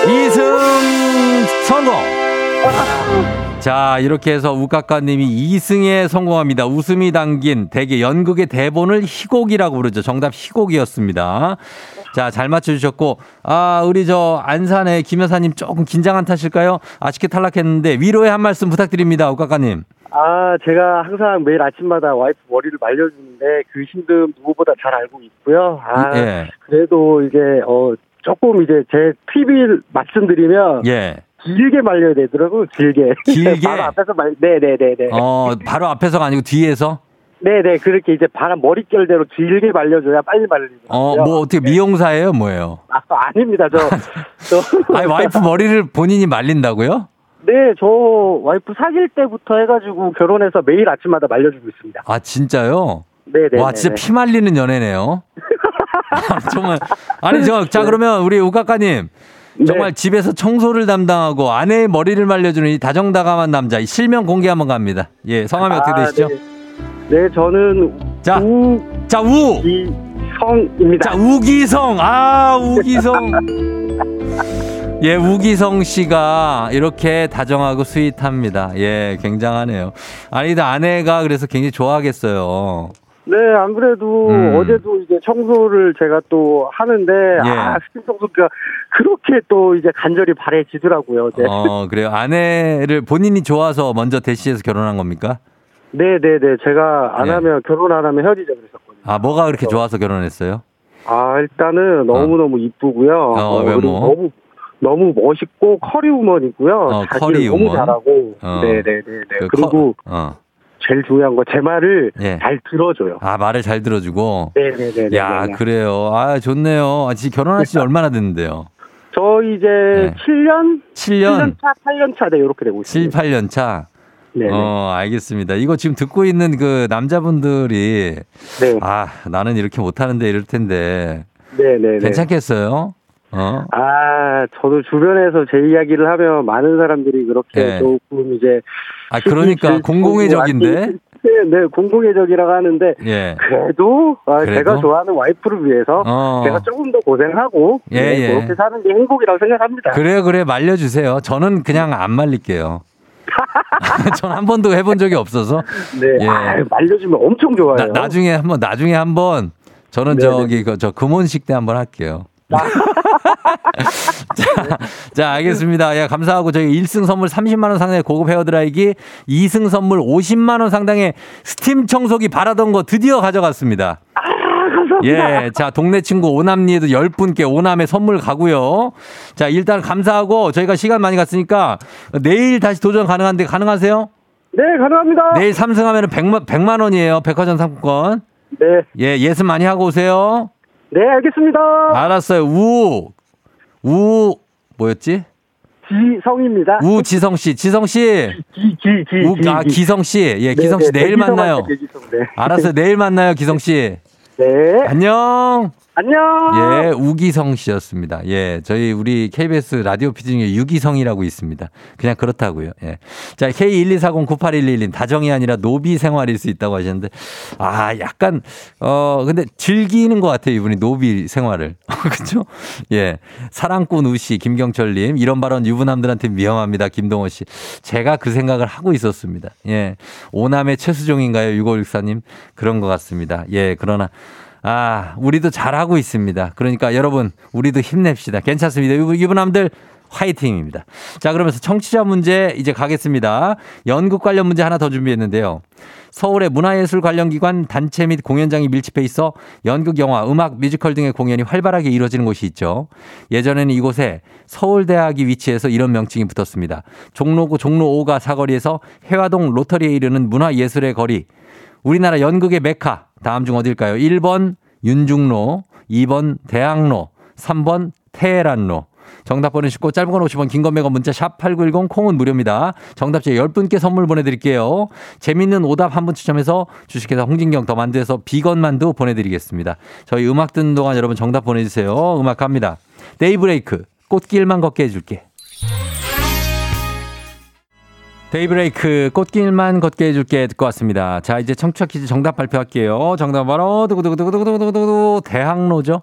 이승 성공. 자, 이렇게 해서 우까까님이 2승에 성공합니다. 웃음이 담긴 대개 연극의 대본을 희곡이라고 부르죠. 정답 희곡이었습니다. 자, 잘 맞춰주셨고, 아, 우리 저 안산의 김 여사님 조금 긴장 안 타실까요? 아쉽게 탈락했는데 위로의 한 말씀 부탁드립니다. 우까까님. 아, 제가 항상 매일 아침마다 와이프 머리를 말려주는데 그 힘듦 누구보다 잘 알고 있고요. 아, 예. 그래도 이제, 어, 조금 이제 제 팁을 말씀드리면 예. 길게 말려야 되더라고요. 길게. 길게? 바로 앞에서 말, 네 네 네 네. 어, 바로 앞에서가 아니고 뒤에서? 네 네. 그렇게 이제 바람 머릿결대로 길게 말려줘야 빨리 말리더라고요. 어, 뭐 어떻게 미용사예요? 뭐예요? 아, 아닙니다. 저, 저. 아니, 와이프 머리를 본인이 말린다고요? 네, 저 와이프 사귈 때부터 해가지고 결혼해서 매일 아침마다 말려주고 있습니다. 아, 진짜요? 네네. 와, 진짜 피 말리는 연애네요. 아, 정말. 아니, 저, 자, 그러면 우리 우카카님. 정말 집에서 청소를 담당하고 아내의 머리를 말려주는 이 다정다감한 남자, 이 실명 공개 한번 갑니다. 예, 성함이 어떻게 아, 되시죠? 네. 네, 저는 자, 우, 자, 우! 이성입니다. 자, 우기성! 아, 우기성! 예, 우기성 씨가 이렇게 다정하고 스윗합니다. 예, 굉장하네요. 아니, 아내가 그래서 굉장히 좋아하겠어요. 네, 안 그래도 음. 어제도 이제 청소를 제가 또 하는데 예. 아 스팀 청소가 그렇게 또 이제 간절히 바래지더라고요. 어제. 어, 그래요. 아내를 본인이 좋아서 먼저 대시해서 결혼한 겁니까? 네, 네, 네. 제가 안 예. 하면 결혼 안 하면 헤어지자 그랬었거든요. 아, 뭐가 그렇게 좋아서 결혼했어요? 아 일단은 너무 너무 이쁘고요. 어, 그리고 외모. 너무 너무 멋있고 커리 우먼이고요. 어, 커리 너무 우먼. 잘하고. 어. 네, 네, 네, 네. 그 그리고 커- 어. 제일 중요한 거 제 말을 예. 잘 들어줘요. 아, 말을 잘 들어주고. 네, 네, 네. 야, 네, 네. 그래요. 아, 좋네요. 아, 지금 결혼하신 지 얼마나 됐는데요? 저 이제 네. 7년, 7년, 7년 차, 8년 차, 네, 이렇게 되고 7, 있습니다. 8년 차. 네, 네. 어, 알겠습니다. 이거 지금 듣고 있는 그 남자분들이 네, 아, 나는 이렇게 못하는데 이럴 텐데 네, 네, 네. 괜찮겠어요? 어? 아, 저도 주변에서 제 이야기를 하면 많은 사람들이 그렇게 네. 조금 이제 아, 그러니까 슬- 공공의 적인데? 네, 네, 공공의 적이라고 하는데 예. 그래도, 아, 그래도? 제가 좋아하는 와이프를 위해서 어. 제가 조금 더 고생하고 예, 네, 예. 그렇게 사는 게 행복이라고 생각합니다. 그래요, 그래. 말려주세요. 저는 그냥 안 말릴게요. 전한 번도 해본 적이 없어서. 네, 예. 아, 말려주면 엄청 좋아요. 나, 중에 한 번, 나중에 한번 저는 네네. 저기, 그, 저 금혼식 때 한번 할게요. 자, 자, 알겠습니다. 야, 감사하고 저희 1승 선물 30만 원 상당의 고급 헤어드라이기, 2승 선물 50만 원 상당의 스팀 청소기 바라던 거 드디어 가져갔습니다. 예, 자, 동네 친구 오남리에도 10분께 오남의 선물 가고요. 자, 일단 감사하고 저희가 시간 많이 갔으니까 내일 다시 도전 가능한데 가능하세요? 네, 가능합니다. 내일 3승하면 100만, 100만 원이에요. 백화점 상품권. 네, 예, 예습 많이 하고 오세요. 네, 알겠습니다. 알았어요. 우, 우, 뭐였지? 지성입니다. 우지성 씨, 지성 씨. 기, 기, 기, 우, 기, 아, 기. 기성 씨. 예, 네, 기성 씨 네, 내일 대기성 만나요. 네. 알았어요. 내일 만나요, 기성 씨. 네. 안녕. 안녕. 예, 우기성 씨였습니다. 예, 저희 우리 KBS 라디오 피디 중에 유기성이라고 있습니다. 그냥 그렇다고요. 예. 자, K124098111님, 다정이 아니라 노비 생활일 수 있다고 하셨는데, 아, 약간, 어, 근데 즐기는 것 같아요, 이분이 노비 생활을. 그죠? 예. 사랑꾼 우씨, 김경철 님, 이런 발언 유부남들한테 위험합니다, 김동호 씨. 제가 그 생각을 하고 있었습니다. 예. 오남의 최수종인가요, 6564님? 그런 것 같습니다. 예, 그러나, 아, 우리도 잘하고 있습니다. 그러니까 여러분, 우리도 힘냅시다. 괜찮습니다. 유부- 유부남들 화이팅입니다. 자, 그러면서 청취자 문제 이제 가겠습니다. 연극 관련 문제 하나 더 준비했는데요. 서울의 문화예술 관련 기관 단체 및 공연장이 밀집해 있어 연극, 영화, 음악, 뮤지컬 등의 공연이 활발하게 이루어지는 곳이 있죠. 예전에는 이곳에 서울대학이 위치해서 이런 명칭이 붙었습니다. 종로구 종로 5가 사거리에서 해화동 로터리에 이르는 문화예술의 거리. 우리나라 연극의 메카. 다음 중 어딜까요? 1번 윤중로, 2번 대학로, 3번 테헤란로. 정답 보내주시고 짧은 건 50원, 긴 건 100원, 문자 샵 8910 콩은 무료입니다. 정답 제 10분께 선물 보내드릴게요. 재밌는 오답 한 분 추첨해서 주식회사 홍진경 더 만두에서 비건 만두 보내드리겠습니다. 저희 음악 듣는 동안 여러분 정답 보내주세요. 음악 갑니다. 데이브레이크 꽃길만 걷게 해줄게. 데이브레이크 꽃길만 걷게 해줄게 듣고 왔습니다. 자 이제 청취자 퀴즈 정답 발표할게요. 정답 바로 두구두구두구두구두구두구 대학로죠.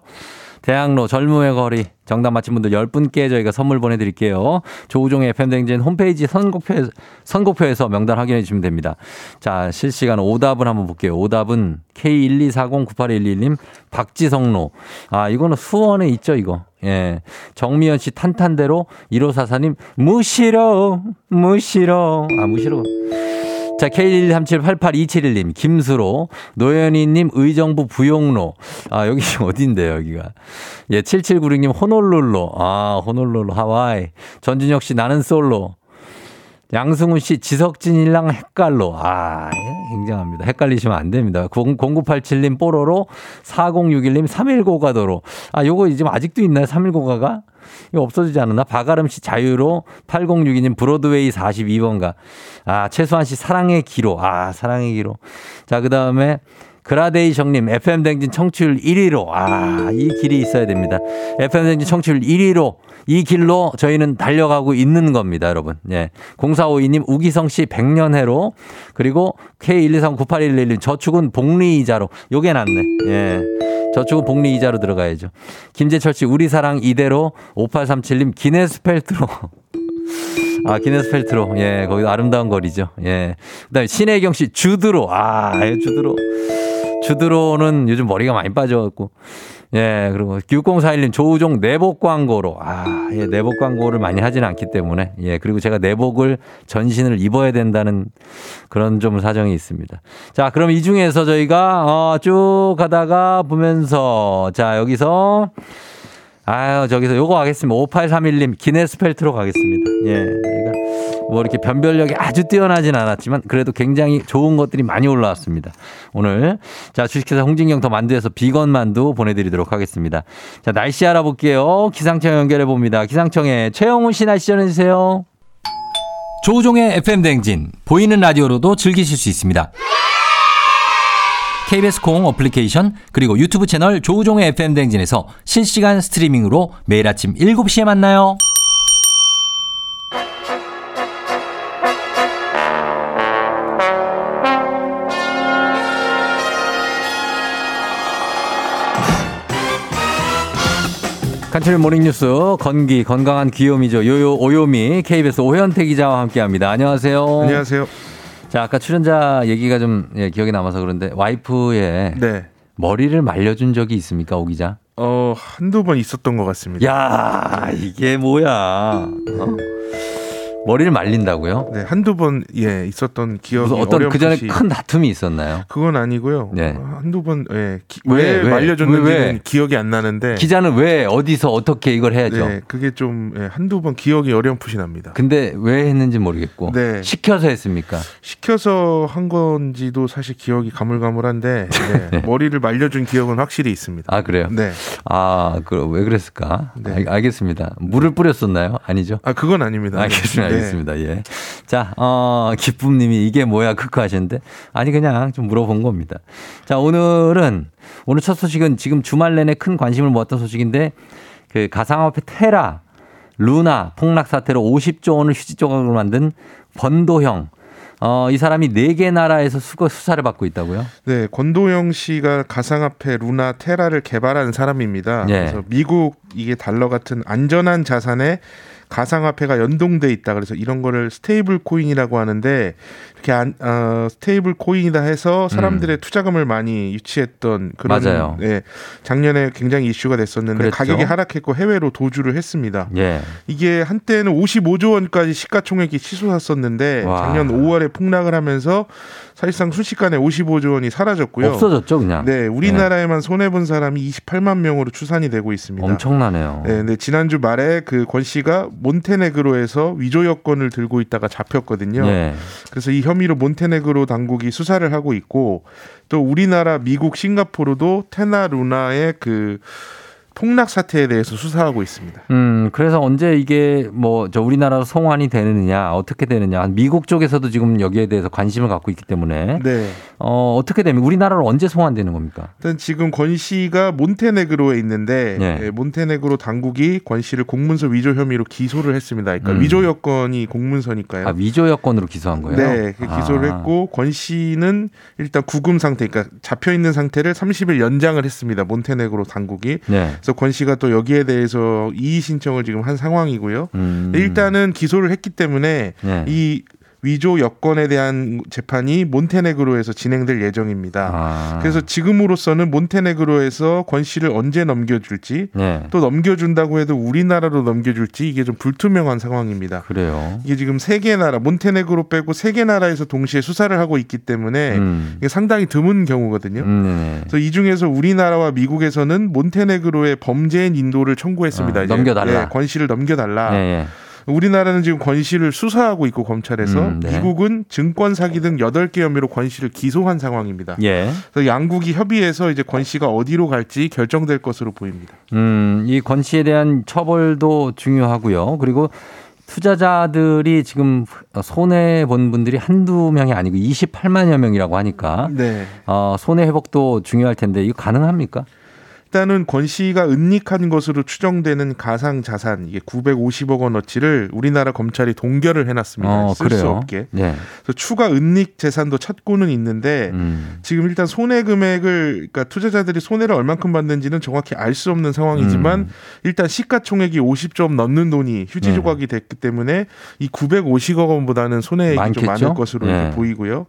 대학로 젊음의 거리 정답 맞힌 분들 10분께 저희가 선물 보내드릴게요. 조우종의 FM댕진 홈페이지 선곡표, 선곡표에서 명단 확인해 주시면 됩니다. 자 실시간 오답을 한번 볼게요. 오답은 K124098111님 박지성로 아 이거는 수원에 있죠 이거 예. 정미연 씨 탄탄대로 1544님 무시러 무시러 아 무시러 자, K137882711님, 김수로, 노현이님, 의정부 부용로. 아, 여기 어딘데요, 여기가. 예, 7796님, 호놀룰루. 아, 호놀룰루, 하와이. 전준혁 씨, 나는 솔로. 양승훈 씨, 지석진이랑 헷갈로. 아, 예, 굉장합니다. 헷갈리시면 안 됩니다. 0987님, 뽀로로. 4061님, 319가도로. 아, 요거 지금 아직도 있나요? 319가가? 이거 없어지지 않았나? 박아름 씨 자유로 8062님 브로드웨이 42번가. 아, 최수환 씨 사랑의 기로. 아, 사랑의 기로. 자, 그 다음에 그라데이션님 FM 댕진 청취율 1위로. 아, 이 길이 있어야 됩니다. FM 댕진 청취율 1위로. 이 길로 저희는 달려가고 있는 겁니다, 여러분. 예. 0452님, 우기성 씨 100년 해로. 그리고 K1239811님, 저축은 복리 이자로. 요게 낫네. 예. 저축은 복리 이자로 들어가야죠. 김재철 씨, 우리 사랑 이대로. 5837님, 기네스펠트로. 아, 기네스펠트로. 예, 거기 아름다운 거리죠. 예. 그 다음에 신혜경 씨, 주드로. 아, 예, 주드로. 주드로는 요즘 머리가 많이 빠져갖고. 예, 그리고 6041님 조우종 내복 광고로. 아, 예, 내복 광고를 많이 하지는 않기 때문에. 예, 그리고 제가 내복을 전신을 입어야 된다는 그런 좀 사정이 있습니다. 자, 그럼 이 중에서 저희가, 어, 쭉 가다가 보면서, 자, 여기서, 아유, 저기서 요거 하겠습니다. 5831님 기네스펠트로 가겠습니다. 예, 뭐 이렇게 변별력이 아주 뛰어나진 않았지만 그래도 굉장히 좋은 것들이 많이 올라왔습니다. 오늘 자 주식회사 홍진경 더 만두에서 비건 만두 보내드리도록 하겠습니다. 자 날씨 알아볼게요. 기상청 연결해 봅니다. 기상청에 최영훈 씨 날씨 전해주세요. 조우종의 FM 댕진 보이는 라디오로도 즐기실 수 있습니다. KBS 콩 어플리케이션 그리고 유튜브 채널 조우종의 FM 댕진에서 실시간 스트리밍으로 매일 아침 7시에 만나요. 간추린 모닝뉴스 건기 건강한 귀요미죠. 요요 오요미 KBS 오현태 기자와 함께합니다. 안녕하세요. 안녕하세요. 자 아까 출연자 얘기가 좀 예, 기억에 남아서 그런데 와이프의 네. 머리를 말려준 적이 있습니까, 오 기자? 어, 한두 번 있었던 것 같습니다. 야 이게 뭐야? 어? 머리를 말린다고요? 네, 한두 번 예, 있었던 기억이 어떤 그 전에 큰 다툼이 있었나요? 그건 아니고요. 네. 어, 한두 번 예, 기- 왜, 왜, 왜? 말려줬는지는 왜, 왜? 기억이 안 나는데 기자는 왜 어디서 어떻게 이걸 해야죠? 네, 그게 좀 예, 한두 번 기억이 어렴풋이 납니다. 근데 왜 했는지 모르겠고 네. 시켜서 했습니까? 시켜서 한 건지도 사실 기억이 가물가물한데 네, 머리를 말려준 기억은 확실히 있습니다. 아 그래요? 네. 아, 그 왜 그랬을까? 네. 알, 알겠습니다. 물을 뿌렸었나요? 아니죠? 아, 그건 아닙니다. 알겠습니다. 네. 알겠습니다. 예. 자, 어, 기쁨님이 이게 뭐야, 크크 하시는데. 아니, 그냥 좀 물어본 겁니다. 자, 오늘은, 오늘 첫 소식은 지금 주말 내내 큰 관심을 모았던 소식인데, 그 가상화폐 테라, 루나 폭락 사태로 50조 원을 휴지 조각으로 만든 권도형. 어, 이 사람이 네 개 나라에서 수거 수사를 받고 있다고요? 네, 권도형 씨가 가상화폐 루나 테라를 개발한 사람입니다. 예. 그래서 미국 이게 달러 같은 안전한 자산에 가상화폐가 연동돼 있다. 그래서 이런 거를 stablecoin이라고 하는데 이렇게 안, 어, stablecoin이다 해서 사람들의 투자금을 많이 유치했던 그런 음. 맞아요. 예, 작년에 굉장히 이슈가 됐었는데 그랬죠. 가격이 하락했고 해외로 도주를 했습니다. 예. 이게 한때는 55조 원까지 시가총액이 치솟았었는데 와. 작년 5월에 폭락을 하면서 사실상 순식간에 55조 원이 사라졌고요. 없어졌죠, 그냥. 네, 우리나라에만 손해 본 사람이 28만 명으로 추산이 되고 있습니다. 엄청나네요. 네, 근데 지난주 말에 그 권 씨가 몬테네그로에서 위조 여권을 들고 있다가 잡혔거든요. 예. 그래서 이 혐의 로 몬테네그로 당국이 수사를 하고 있고 또 우리나라, 미국, 싱가포르도 테나 루나의 그 폭락 사태에 대해서 수사하고 있습니다. 음, 그래서 언제 이게 뭐 저 우리나라로 송환이 되느냐, 어떻게 되느냐. 미국 쪽에서도 지금 여기에 대해서 관심을 갖고 있기 때문에 네. 어, 어떻게 되면 우리나라로 언제 송환되는 겁니까? 일단 지금 권 씨가 몬테네그로에 있는데 네. 예, 몬테네그로 당국이 권 씨를 공문서 위조 혐의로 기소를 했습니다. 그러니까 음. 위조 여건이 공문서니까요. 아, 위조 여권으로 기소한 거예요? 네, 그 기소를 아. 했고 권 씨는 일단 구금 상태, 그러니까 잡혀 있는 상태를 30일 연장을 했습니다. 몬테네그로 당국이. 네. 그래서 권 씨가 또 여기에 대해서 이의 신청을 지금 한 상황이고요. 음. 일단은 기소를 했기 때문에 네. 이 위조 여건에 대한 재판이 몬테네그로에서 진행될 예정입니다. 아. 그래서 지금으로서는 몬테네그로에서 권 씨를 언제 넘겨줄지 네. 또 넘겨준다고 해도 우리나라로 넘겨줄지 이게 좀 불투명한 상황입니다. 그래요. 이게 지금 세 개 나라 몬테네그로 빼고 세 개 나라에서 동시에 수사를 하고 있기 때문에 음. 이게 상당히 드문 경우거든요. 음, 네네. 그래서 이 중에서 우리나라와 미국에서는 몬테네그로의 범죄인 인도를 청구했습니다. 아. 넘겨달라. 예, 권 씨를 넘겨달라. 우리나라는 지금 권 씨를 수사하고 있고 검찰에서 음, 네. 미국은 증권 사기 등 8개 혐의로 권 씨를 기소한 상황입니다. 예. 그래서 양국이 협의해서 이제 권 씨가 어디로 갈지 결정될 것으로 보입니다. 음, 이 권 씨에 대한 처벌도 중요하고요. 그리고 투자자들이 지금 손해 본 분들이 한두 명이 아니고 28만여 명이라고 하니까 네. 어, 손해 회복도 중요할 텐데 이거 가능합니까? 일단은 권 씨가 은닉한 것으로 추정되는 가상 자산 이게 950억 원어치를 우리나라 검찰이 동결을 해놨습니다. 어, 쓸수 그래요. 없게. 네. 그래서 추가 은닉 재산도 찾고는 있는데 음. 지금 일단 손해 금액을 그러니까 투자자들이 손해를 얼만큼 받는지는 정확히 알 수 없는 상황이지만 음. 일단 시가총액이 50조 원 넘는 돈이 휴지 네. 조각이 됐기 때문에 이 950억 원보다는 손해액이 좀 많겠죠? 많을 것으로 네. 보이고요.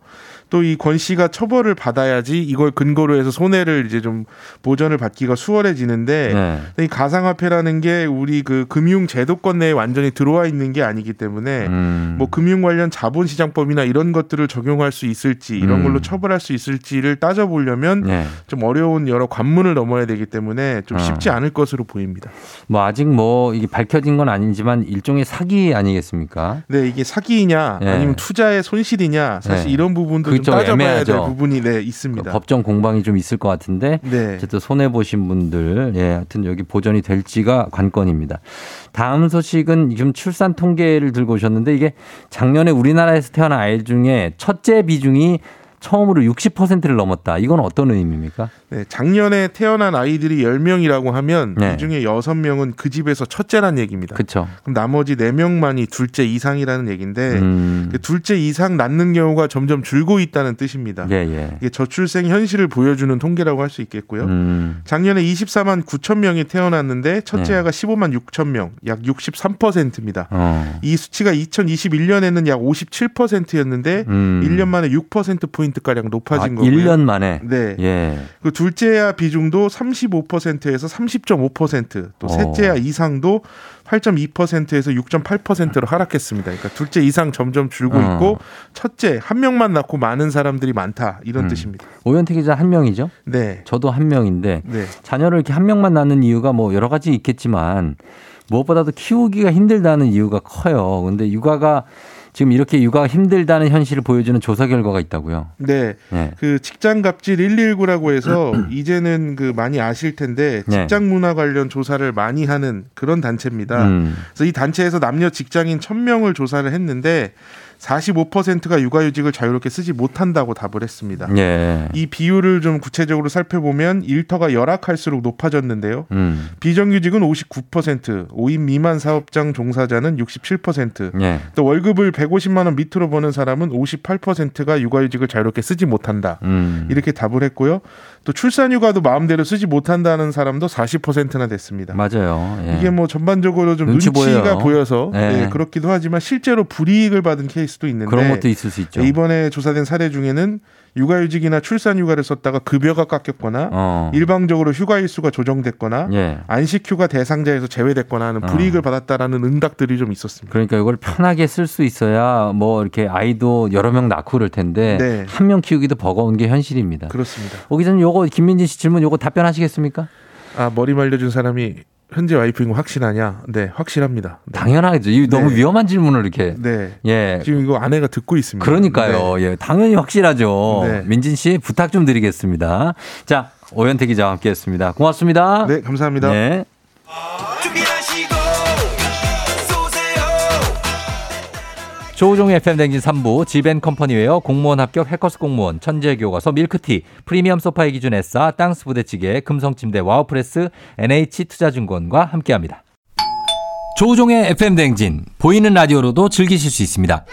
또 이 권 씨가 처벌을 받아야지 이걸 근거로 해서 손해를 이제 좀 보전을 받기가 수월해지는데 네. 이 가상화폐라는 게 우리 그 금융 제도권 내에 완전히 들어와 있는 게 아니기 때문에 음. 뭐 금융 관련 자본시장법이나 이런 것들을 적용할 수 있을지 이런 음. 걸로 처벌할 수 있을지를 따져보려면 네. 좀 어려운 여러 관문을 넘어야 되기 때문에 좀 어. 쉽지 않을 것으로 보입니다. 뭐 아직 뭐 이게 밝혀진 건 아니지만 일종의 사기 아니겠습니까? 네, 이게 사기이냐 네. 아니면 투자의 손실이냐 사실 네. 이런 부분도 그게 좀좀 애매하죠. 부분이 네, 있습니다. 법정 공방이 좀 있을 것 같은데 네. 어쨌든 손해 보신 분들 예, 하여튼 여기 보전이 될지가 관건입니다. 다음 소식은 지금 출산 통계를 들고 오셨는데 이게 작년에 우리나라에서 태어난 아이 중에 첫째 비중이 처음으로 60%를 넘었다. 이건 어떤 의미입니까? 네, 작년에 태어난 아이들이 10명이라고 하면 네. 이 중에 6명은 그 집에서 첫째란 얘기입니다. 그렇죠. 그럼 나머지 4명만이 둘째 이상이라는 얘기인데 음. 그 둘째 이상 낳는 경우가 점점 줄고 있다는 뜻입니다. 예, 예. 이게 저출생 현실을 보여주는 통계라고 할 수 있겠고요. 음. 작년에 24만 9천 명이 태어났는데 첫째 아가 15만 6천 명, 약 63%입니다. 어. 이 수치가 2021년에는 약 57%였는데 음. 1년 만에 6% 포인트 가량 높아진 아, 거고요. 1년 만에. 네. 예. 그 둘째아 비중도 35%에서 30.5%, 또 어. 셋째아 이상도 8.2%에서 6.8%로 하락했습니다. 그러니까 둘째 이상 점점 줄고 어. 있고 첫째 한 명만 낳고 많은 사람들이 많다 이런 음. 뜻입니다. 오현태 기자 한 명이죠? 네. 저도 한 명인데 네. 자녀를 이렇게 한 명만 낳는 이유가 뭐 여러 가지 있겠지만 무엇보다도 키우기가 힘들다는 이유가 커요. 근데 육아가 지금 이렇게 육아가 힘들다는 현실을 보여주는 조사 결과가 있다고요. 네. 네. 그 직장 갑질 119라고 해서 이제는 그 많이 아실 텐데 네. 직장 문화 관련 조사를 많이 하는 그런 단체입니다. 음. 그래서 이 단체에서 남녀 직장인 1000명을 조사를 했는데 45%가 육아휴직을 자유롭게 쓰지 못한다고 답을 했습니다. 예. 이 비율을 좀 구체적으로 살펴보면 일터가 열악할수록 높아졌는데요. 음. 비정규직은 59%, 5인 미만 사업장 종사자는 67%, 예. 또 월급을 150만 원 밑으로 버는 사람은 58%가 육아휴직을 자유롭게 쓰지 못한다. 음. 이렇게 답을 했고요. 또 출산휴가도 마음대로 쓰지 못한다는 사람도 40%나 됐습니다. 맞아요. 예. 이게 뭐 전반적으로 좀 눈치 눈치가 보여요. 보여 서 예. 네, 그렇기도 하지만 실제로 불이익을 받은 케이스도 있는데 그런 것도 있을 수 있죠. 이번에 조사된 사례 중에는 육아휴직이나 출산휴가를 썼다가 급여가 깎였거나 어. 일방적으로 휴가 일수가 조정됐거나 예. 안식휴가 대상자에서 제외됐거나 하는 어. 불이익을 받았다라는 응답들이 좀 있었습니다. 그러니까 이걸 편하게 쓸 수 있어야 뭐 이렇게 아이도 여러 명 낳고 그럴 텐데 네. 한명 키우기도 버거운 게 현실입니다. 그렇습니다. 오 기자님 요거 김민진 씨 질문 요거 답변하시겠습니까? 아 머리 말려준 사람이 현재 와이프인 거 확신하냐? 네, 확실합니다. 네. 당연하죠. 이 너무 네. 위험한 질문을 이렇게. 네. 예. 지금 이거 아내가 듣고 있습니다. 그러니까요. 네. 예. 당연히 확실하죠. 네. 민진 씨 부탁 좀 드리겠습니다. 자, 오현태 기자와 함께 했습니다. 고맙습니다. 네, 감사합니다. 네. 조우종의 FM 대행진 3부 지벤컴퍼니웨어 공무원 합격 해커스 공무원 천재 교과서 밀크티 프리미엄 소파의 기준 에싸 땅스 부대찌개 금성침대 와우프레스 NH투자증권과 함께합니다. 조우종의 FM 댕진 보이는 라디오로도 즐기실 수 있습니다.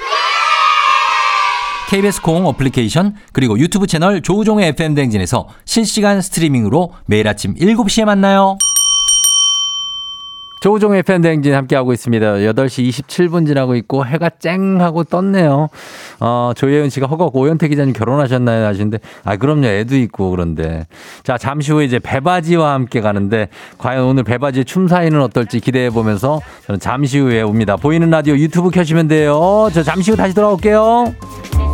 KBS 콩 어플리케이션 그리고 유튜브 채널 조우종의 FM 댕진에서 실시간 스트리밍으로 매일 아침 7시에 만나요. 조우종의 FM 댕진 함께하고 있습니다. 8시 27분 지나고 있고 해가 쨍 하고 떴네요. 어, 조예은 씨가 허걱 오현태 기자님 결혼하셨나요? 하시는데 아 그럼요. 애도 있고 그런데 자 잠시 후에 이제 배바지와 함께 가는데 과연 오늘 배바지의 춤 사이는 어떨지 기대해 보면서 저는 잠시 후에 옵니다. 보이는 라디오 유튜브 켜시면 돼요. 저 잠시 후 다시 돌아올게요.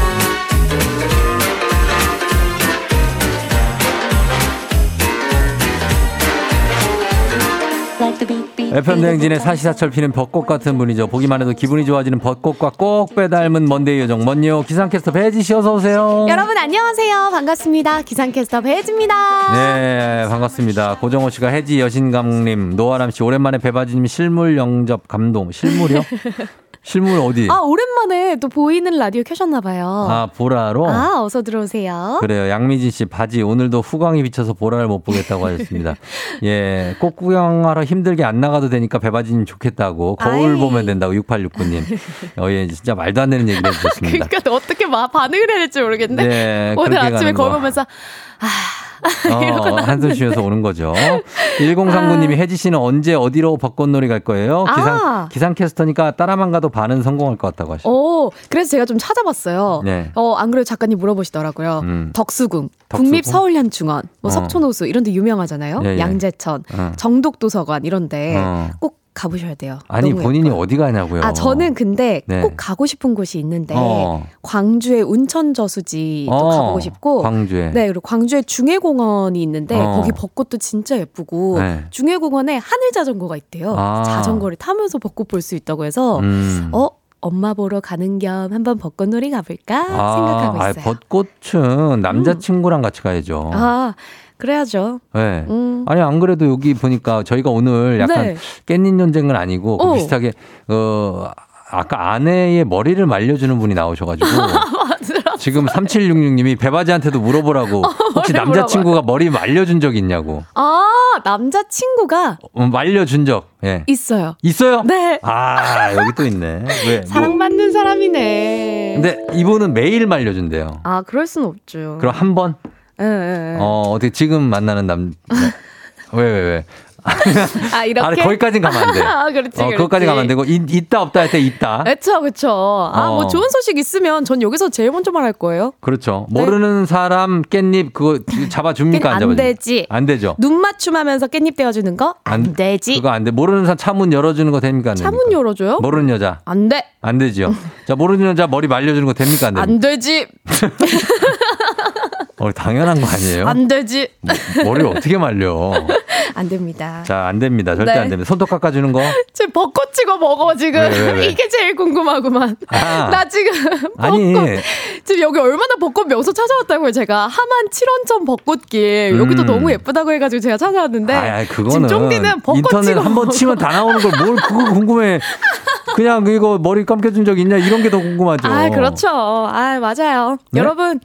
FM 대행진의 사시사철 피는 벚꽃 같은 분이죠. 보기만 해도 기분이 좋아지는 벚꽃과 꼭 빼닮은 먼데이 요정 먼요 기상캐스터 배지 씨 어서 오세요. 여러분 안녕하세요. 반갑습니다. 기상캐스터 배혜지입니다. 네 반갑습니다. 고정호 씨가 해지 여신감님 노아람 씨 오랜만에 배바지님 실물 영접 감동 실물이요? 실물 어디? 아 오랜만에 또 보이는 라디오 켜셨나 봐요. 아 보라로. 아, 어서 들어오세요. 그래요. 양미진 씨 바지 오늘도 후광이 비쳐서 보라를 못 보겠다고 하셨습니다. 예, 꽃 구경하러 힘들게 안 나가도 되니까 배바지님 좋겠다고 거울 아이. 보면 된다고 6869님. 어, 예, 진짜 말도 안 되는 얘기를 해주셨습니다. 그러니까 어떻게 막 반응을 해야 될지 모르겠네. 네, 오늘 아침에 거. 거울 보면서 어, 한숨 쉬면서 오는 거죠. 1039님이 혜지 씨는 언제 어디로 벚꽃놀이 갈 거예요? 기상, 아. 기상캐스터니까 따라만 가도 반은 성공할 것 같다고 하시죠. 오, 그래서 제가 좀 찾아봤어요. 네. 어, 안 그래도 작가님 물어보시더라고요. 음. 덕수궁? 국립서울현충원, 뭐 어. 석촌호수 이런 데 유명하잖아요. 예, 예. 양재천, 어. 정독도서관 이런 데 어. 꼭 가보셔야 돼요. 아니, 본인이 예뻐요. 어디 가냐고요. 아, 저는 근데 네. 꼭 가고 싶은 곳이 있는데 어. 광주의 운천 저수지도 어, 가보고 싶고 광주에. 네, 그리고 광주에 중해공원이 있는데 어. 거기 벚꽃도 진짜 예쁘고 네. 중해공원에 하늘 자전거가 있대요. 아. 자전거를 타면서 벚꽃 볼 수 있다고 해서 음. 어 엄마 보러 가는 겸 한번 벚꽃놀이 가볼까 생각하고 아, 있어요. 벚꽃은 남자친구랑 같이 가야죠. 아 그래야죠. 네. 음. 아니 안 그래도 여기 보니까 저희가 오늘 약간 네. 깻잎 논쟁은 아니고 그 어. 비슷하게 어 아까 아내의 머리를 말려주는 분이 나오셔가지고 지금 3766님이 배바지한테도 물어보라고 혹시 머리 남자친구가 머리 말려준 적 있냐고. 아, 남자친구가 어, 말려준 적, 예. 있어요. 있어요? 네. 아, 여기 또 있네. 왜? 뭐. 사랑받는 사람이네. 근데 이분은 매일 말려준대요. 아, 그럴 순 없죠. 그럼 한 번? 예, 예, 예. 어, 어떻게 지금 만나는 남, 왜, 왜, 왜? 아, 이렇게. 아니, 거기까진 가면 안 돼. 아, 그렇지. 어, 그것까지. 가면 안 되고, 있, 있다, 없다 할 때 있다. 그쵸, 그쵸. 아, 어. 뭐 좋은 소식 있으면 전 여기서 제일 먼저 말할 거예요. 그렇죠. 모르는 사람 깻잎 그거 잡아줍니까? 안 안 잡아줍니까? 되지. 안 되죠. 눈 맞춤하면서 깻잎 떼어주는 거? 안, 되지. 그거 안 돼. 모르는 사람 차 문 열어주는 거 됩니까? 안 됩니까? 차문 열어줘요? 모르는 여자. 안 돼. 안 되죠. 자, 모르는 여자 머리 말려주는 거 됩니까? 안 됩니까? 안 되지. 어, 당연한 거 아니에요? 안 되지. 머리를 어떻게 말려? 안 됩니다. 자, 안 됩니다. 절대 네. 안 됩니다. 손톱 깎아주는 거. 지금 벚꽃 찍어 먹어 지금 왜, 왜, 왜? 이게 제일 궁금하구만. 아. 나 지금 아니. 벚꽃 지금 여기 얼마나 벚꽃 명소 찾아왔다고요 제가 하만 7원천 벚꽃길 여기도 음. 너무 예쁘다고 해가지고 제가 찾아왔는데 아, 아, 지금 그거는 쫑디는 벚꽃 인터넷 찍어 한번 먹어. 치면 다 나오는 걸 뭘 그거 궁금해. 그냥 이거 머리 감겨준 적 있냐 이런 게 더 궁금하죠. 아 그렇죠. 아 맞아요. 네? 여러분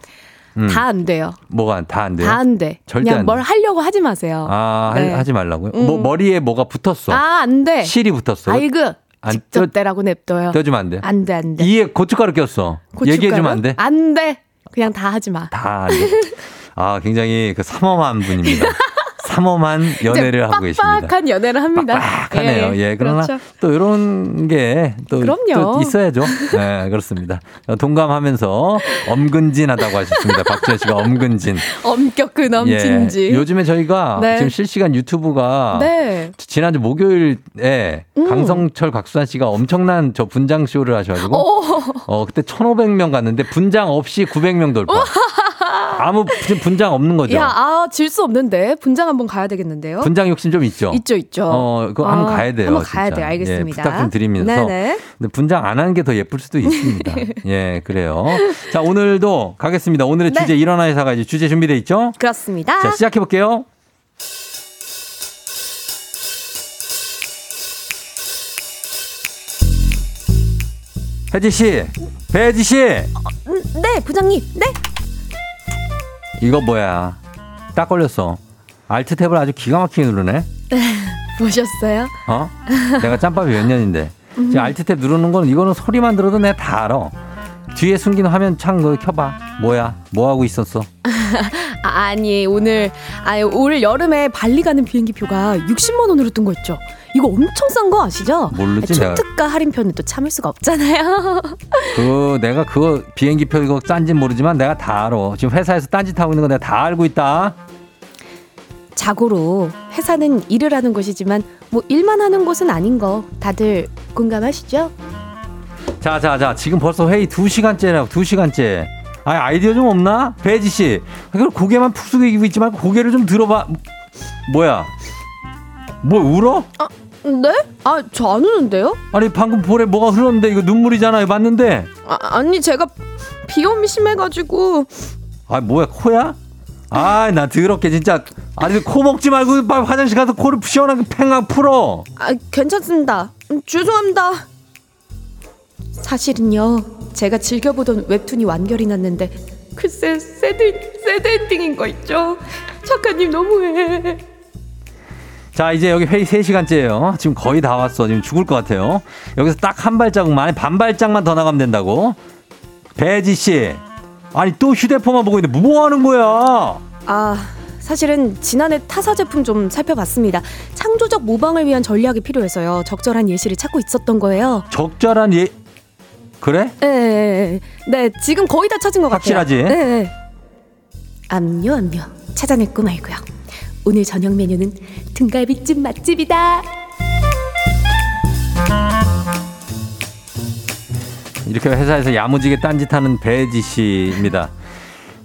음. 다안 돼요. 뭐가 다 안 돼요? 다 안 돼. 절대 그냥 안 뭘 돼. 하려고 하지 마세요. 아, 하- 네. 하 지 말라고요? 음. 뭐 머리에 뭐가 붙었어. 아 안 돼. 실이 붙었어. 아이고 안 직접 떼라고 냅둬요. 떼주면 안 돼. 안 돼, 안 돼. 이에 고춧가루 꼈어. 얘기해주면 안 돼? 안 돼. 그냥 다 하지 마. 다 안 돼. 아, 굉장히 그 삼엄한 분입니다. 삼엄한 연애를 하고 계십니다. 빡빡한 연애를 합니다. 하네요. 예, 그러나 그렇죠. 또 이런 게 또. 있어야죠. 네, 그렇습니다. 동감하면서 엄근진하다고 하셨습니다. 박지현 씨가 엄근진. 엄격한 엄진지. 예, 요즘에 저희가 네. 지금 실시간 유튜브가 네. 지난주 목요일에 음. 강성철 각수한 씨가 엄청난 저 분장 쇼를 하셔가지고 오. 어 그때 1,500명 갔는데 분장 없이 900명 돌파. 아무 분- 분장 없는 거죠. 야, 아, 질 수 없는데. 분장 한번 가야 되겠는데요? 분장 욕심 좀 있죠. 있죠, 있죠. 어, 그거 한번 아, 가야 돼요. 한번 가야 진짜. 돼요. 알겠습니다. 예, 부탁 좀 드리면서. 네네. 근데 분장 안 하는 게 더 예쁠 수도 있습니다. 예, 그래요. 자, 오늘도 가겠습니다. 오늘의 네. 주제 일어나 회사가 이제 주제 준비돼 있죠? 그렇습니다. 자, 시작해 볼게요. 혜지 씨, 배혜지 씨, 음, 네, 부장님. 네. 이거 뭐야? 딱 걸렸어. 알트 탭을 아주 기가 막히게 누르네. 보셨어요? 어? 내가 짬밥이 몇 년인데. 음. 지금 알트 탭 누르는 건 이거는 소리만 들어도 내가 다 알아. 뒤에 숨긴 화면 창 켜봐. 뭐야? 뭐 하고 있었어? 아, 아니, 오늘, 아니, 올 여름에 발리 가는 비행기 표가 60만 원으로 뜬 거 있죠? 이거 엄청 싼 거 아시죠? 모르지. 초특가 할인표는 또 참을 수가 없잖아요. 그 내가 그거 비행기표 이거 싼진 모르지만 내가 다 알아. 지금 회사에서 딴짓 하고 있는 거 내가 다 알고 있다. 자고로 회사는 일을 하는 곳이지만 뭐 일만 하는 곳은 아닌 거 다들 공감하시죠? 자, 자, 자. 지금 벌써 회의 2시간째라고. 2시간째. 아, 아이디어 좀 없나? 배지 씨. 그걸 고개만 푹 숙이고 있지 말고 고개를 좀 들어봐. 뭐야? 뭐 울어? 네? 아, 저 안 우는데요? 아니 방금 볼에 뭐가 흘렀는데 이거 눈물이잖아. 이거 맞는데. 아, 아니 제가 비염이 심해 가지고 아 뭐야 코야? 아 나 더럽게 진짜 아니 코 먹지 말고 빨리 화장실 가서 코를 시원하게 팽강 풀어. 아, 괜찮습니다. 음, 죄송합니다. 사실은요, 제가 즐겨보던 웹툰이 완결이 났는데 글쎄 새드 새드 엔딩인 거 있죠? 작가님 너무해. 자 이제 여기 회의 3시간째예요. 지금 거의 다 왔어. 지금 죽을 것 같아요. 여기서 딱 한 발자국만 반 발짝만 더 나가면 된다고. 배지 씨. 아니 또 휴대폰만 보고 있는데 뭐 하는 거야? 아, 사실은 지난해 타사 제품 좀 살펴봤습니다. 창조적 모방을 위한 전략이 필요해서요. 적절한 예시를 찾고 있었던 거예요. 적절한 예 그래? 예. 네, 지금 거의 다 찾은 것 같아요. 확실하지? 네, 네. 암요, 암요. 찾아냈고 말고요. 오늘 저녁 메뉴는 등갈비찜 맛집이다. 이렇게 회사에서 야무지게 딴짓하는 배지 씨입니다.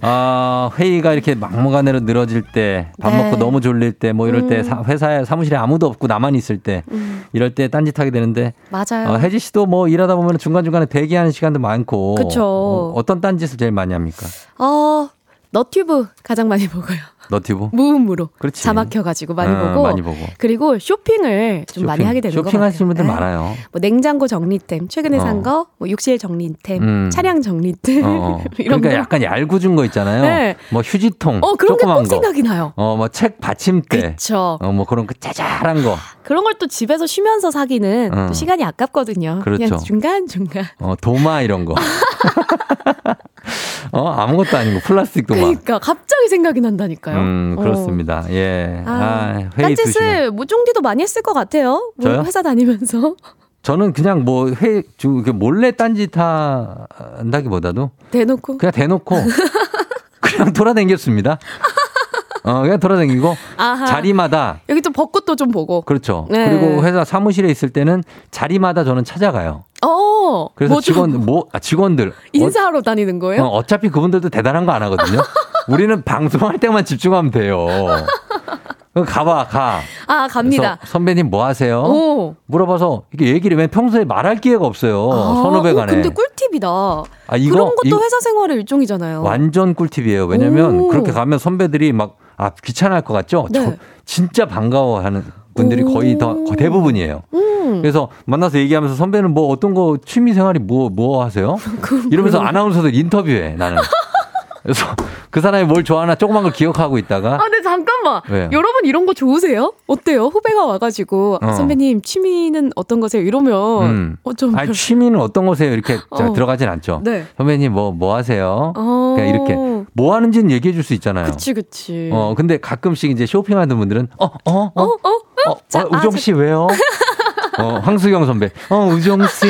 아, 회의가 이렇게 막무가내로 늘어질 때, 밥 네. 먹고 너무 졸릴 때, 뭐 이럴 때, 음. 사- 회사에 사무실에 아무도 없고 나만 있을 때, 음, 이럴 때 딴짓하게 되는데, 맞아요. 어, 혜지 씨도 뭐 일하다 보면 중간 중간에 대기하는 시간도 많고, 그쵸. 어, 어떤 딴짓을 제일 많이 합니까? 어, 너튜브 가장 많이 보고요. 너튜브. 무음으로 그렇지. 자막 켜가지고 많이 어, 보고. 많이 보고. 그리고 쇼핑을 좀 많이 쇼핑. 하게 되는 것 같아요. 쇼핑하시는 분들 네. 많아요. 뭐 냉장고 정리템, 최근에 어. 산 거, 뭐 욕실 정리템, 음. 차량 정리템 어, 어. 이런 그러니까 거. 약간 얄궂은 거 있잖아요. 네. 뭐 휴지통, 어 그런 게꼭 거. 생각이 나요. 어, 뭐 책 받침대. 그쵸. 어, 뭐 그런 거 짜잘한 거. 그런 걸 또 집에서 쉬면서 사기는 어. 또 시간이 아깝거든요. 그렇죠. 그냥 중간 중간. 어, 도마 이런 거. 어, 아무것도 아니고 플라스틱 도마. 그러니까 갑자기 생각이 난다니까요. 음, 어. 그렇습니다. 예. 아, 아, 회의 딴짓을 무종디도 많이 했을 것 같아요. 뭐 저요? 회사 다니면서 저는 그냥 뭐 회, 몰래 딴짓 한다기보다도 대놓고. 그냥 대놓고 그냥 돌아다녔습니다. 어, 그냥 돌아다니고 아하. 자리마다 여기 또 벚꽃도 좀 보고. 그렇죠. 네. 그리고 회사 사무실에 있을 때는 자리마다 저는 찾아가요. 어. 그래서 뭐좀 직원 뭐 아, 직원들 인사하러 다니는 거예요? 어, 차피 그분들도 대단한 거 안 하거든요. 우리는 방송할 때만 집중하면 돼요. 가봐 가. 아 갑니다. 선배님 뭐 하세요? 오. 물어봐서 이게 얘기를 왜 평소에 말할 기회가 없어요. 아, 선후배 어, 간에. 근데 꿀팁이다. 아, 이거- 그런 것도 이거- 회사 생활의 일종이잖아요. 완전 꿀팁이에요. 왜냐면 오. 그렇게 가면 선배들이 막, 아, 귀찮아할 것 같죠? 네. 저 진짜 반가워하는 분들이 오. 거의 더, 거의 대부분이에요. 음. 그래서 만나서 얘기하면서 선배는 뭐 어떤 거 취미 생활이 뭐, 뭐 하세요? 이러면서 아나운서들 인터뷰해, 나는. 그래서 그 사람이 뭘 좋아하나 조그만 걸 기억하고 있다가 아, 근데 잠깐만. 왜요? 여러분 이런 거 좋으세요? 어때요? 후배가 와가지고 어. 선배님 취미는 어떤 거세요? 이러면 음. 어, 좀 아니, 취미는 어떤 거세요? 이렇게 자, 어. 들어가진 않죠. 네. 선배님 뭐, 뭐 하세요? 어. 그냥 이렇게 뭐 하는지는 얘기해 줄 수 있잖아요. 그치 그치. 어, 근데 가끔씩 이제 쇼핑하는 분들은 어, 어, 어, 어, 어, 어? 어, 자, 어, 우정 아, 씨 왜요? 어, 황수경 선배. 어, 우정 씨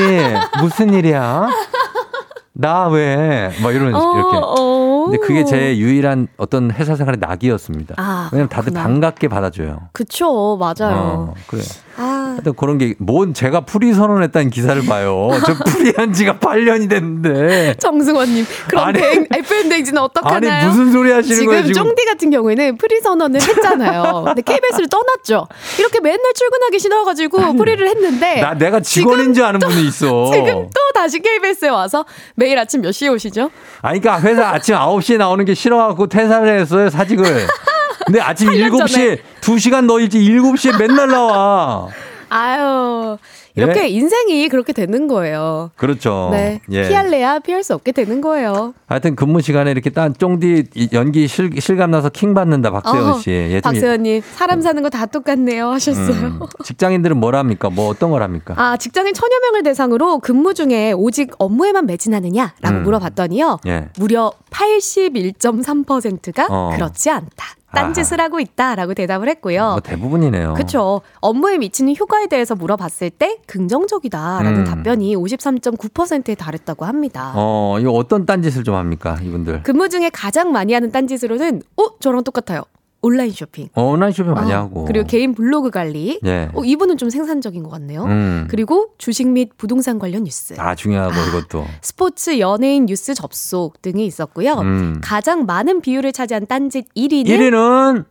무슨 일이야? 나 왜? 뭐 이런 어, 이렇게. 어. 근데 그게 제 유일한 어떤 회사 생활의 낙이었습니다. 아, 왜냐면 다들 그렇구나. 반갑게 받아줘요. 그쵸 맞아요. 어, 그래. 아, 하여튼 그런 게, 뭔 제가 풀이 선언했다는 기사를 봐요. 저 풀이 한 지가 8년이 됐는데. 정승원님 그럼 아니. 대 FM 댕진은 어떡하나요? 아니, 무슨 소리 하시는 지금 거예요, 지금? 쫑디 같은 경우에는 프리 선언을 했잖아요. 근데 KBS를 떠났죠. 이렇게 맨날 출근하기 싫어가지고 프리를 했는데 나, 내가 직원인 줄 아는 분이 있어. 지금 또 다시 KBS에 와서 매일 아침 몇 시에 오시죠? 아니, 그러니까 회사 아침 9 시에 나오는 게 싫어갖고 퇴사를 했어요, 사직을. 근데 아침 8년 7시에, 2시간 더 일찍 7시에 맨날 나와. 아유 이렇게 예? 인생이 그렇게 되는 거예요. 그렇죠. 네 예. 피할래야 피할 수 없게 되는 거예요. 하여튼 근무 시간에 이렇게 딴 쫑디 이 연기 실, 실감 나서 킹 받는다, 박세현 어, 씨. 예, 좀 박세현님 사람 사는 거 다 똑같네요 하셨어요. 음, 직장인들은 뭘 합니까? 뭐 어떤 걸 합니까? 아, 직장인 천여 명을 대상으로 근무 중에 오직 업무에만 매진하느냐라고 음. 물어봤더니요. 예. 무려 81.3%가 어. 그렇지 않다. 딴짓을 하고 있다라고 대답을 했고요. 뭐 대부분이네요. 그렇죠. 업무에 미치는 효과에 대해서 물어봤을 때 긍정적이다라는 음. 답변이 53.9%에 달했다고 합니다. 어, 이거 어떤 딴짓을 좀 합니까, 이분들? 근무 중에 가장 많이 하는 딴짓으로는 어 저랑 똑같아요. 온라인 쇼핑. 어, 온라인 쇼핑 많이 어, 하고. 그리고 개인 블로그 관리. 예. 어, 이분은 좀 생산적인 것 같네요. 음. 그리고 주식 및 부동산 관련 뉴스. 아, 중요하고 이것도. 스포츠, 연예인 뉴스 접속 등이 있었고요. 음. 가장 많은 비율을 차지한 딴짓 1위는 1위는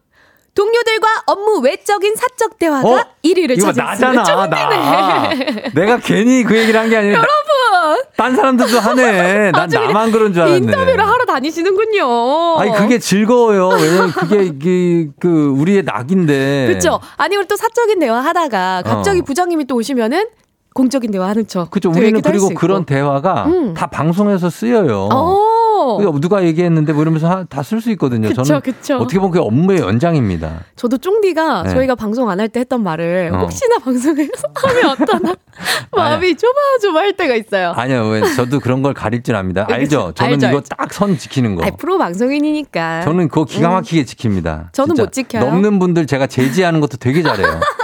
동료들과 업무 외적인 사적 대화가 어? 1위를 이거 차지했습니다. 나잖아, 나. 내가 괜히 그 얘기를 한 게 아니라. 여러분! 딴 사람들도 하네. 난 나만 그런 줄 알았네. 인터뷰를 하러 다니시는군요. 아니 그게 즐거워요. 왜냐면 그게 이게 그 우리의 낙인데. 그렇죠. 아니 우리 또 사적인 대화 하다가 갑자기 어. 부장님이 또 오시면은 공적인 대화 하는 척. 그렇죠. 또 우리는 그리고. 그런 대화가 음. 다 방송에서 쓰여요. 어. 그러니까 누가 얘기했는데 뭐 이러면서 다 쓸 수 있거든요. 그쵸, 저는 그쵸. 어떻게 보면 그게 업무의 연장입니다. 저도 쫑디가 네. 저희가 방송 안 할 때 했던 말을 어. 혹시나 방송에서 하면 어떠나 마음이 조마조마할 때가 있어요. 아니요, 왜 저도 그런 걸 가릴 줄 압니다. 네, 알죠? 저는 알죠, 이거. 딱 선 지키는 거. 아니, 프로 방송인이니까. 저는 그거 기가 음. 막히게 지킵니다. 저는. 못 지켜요. 넘는 분들 제가 제지하는 것도 되게 잘해요.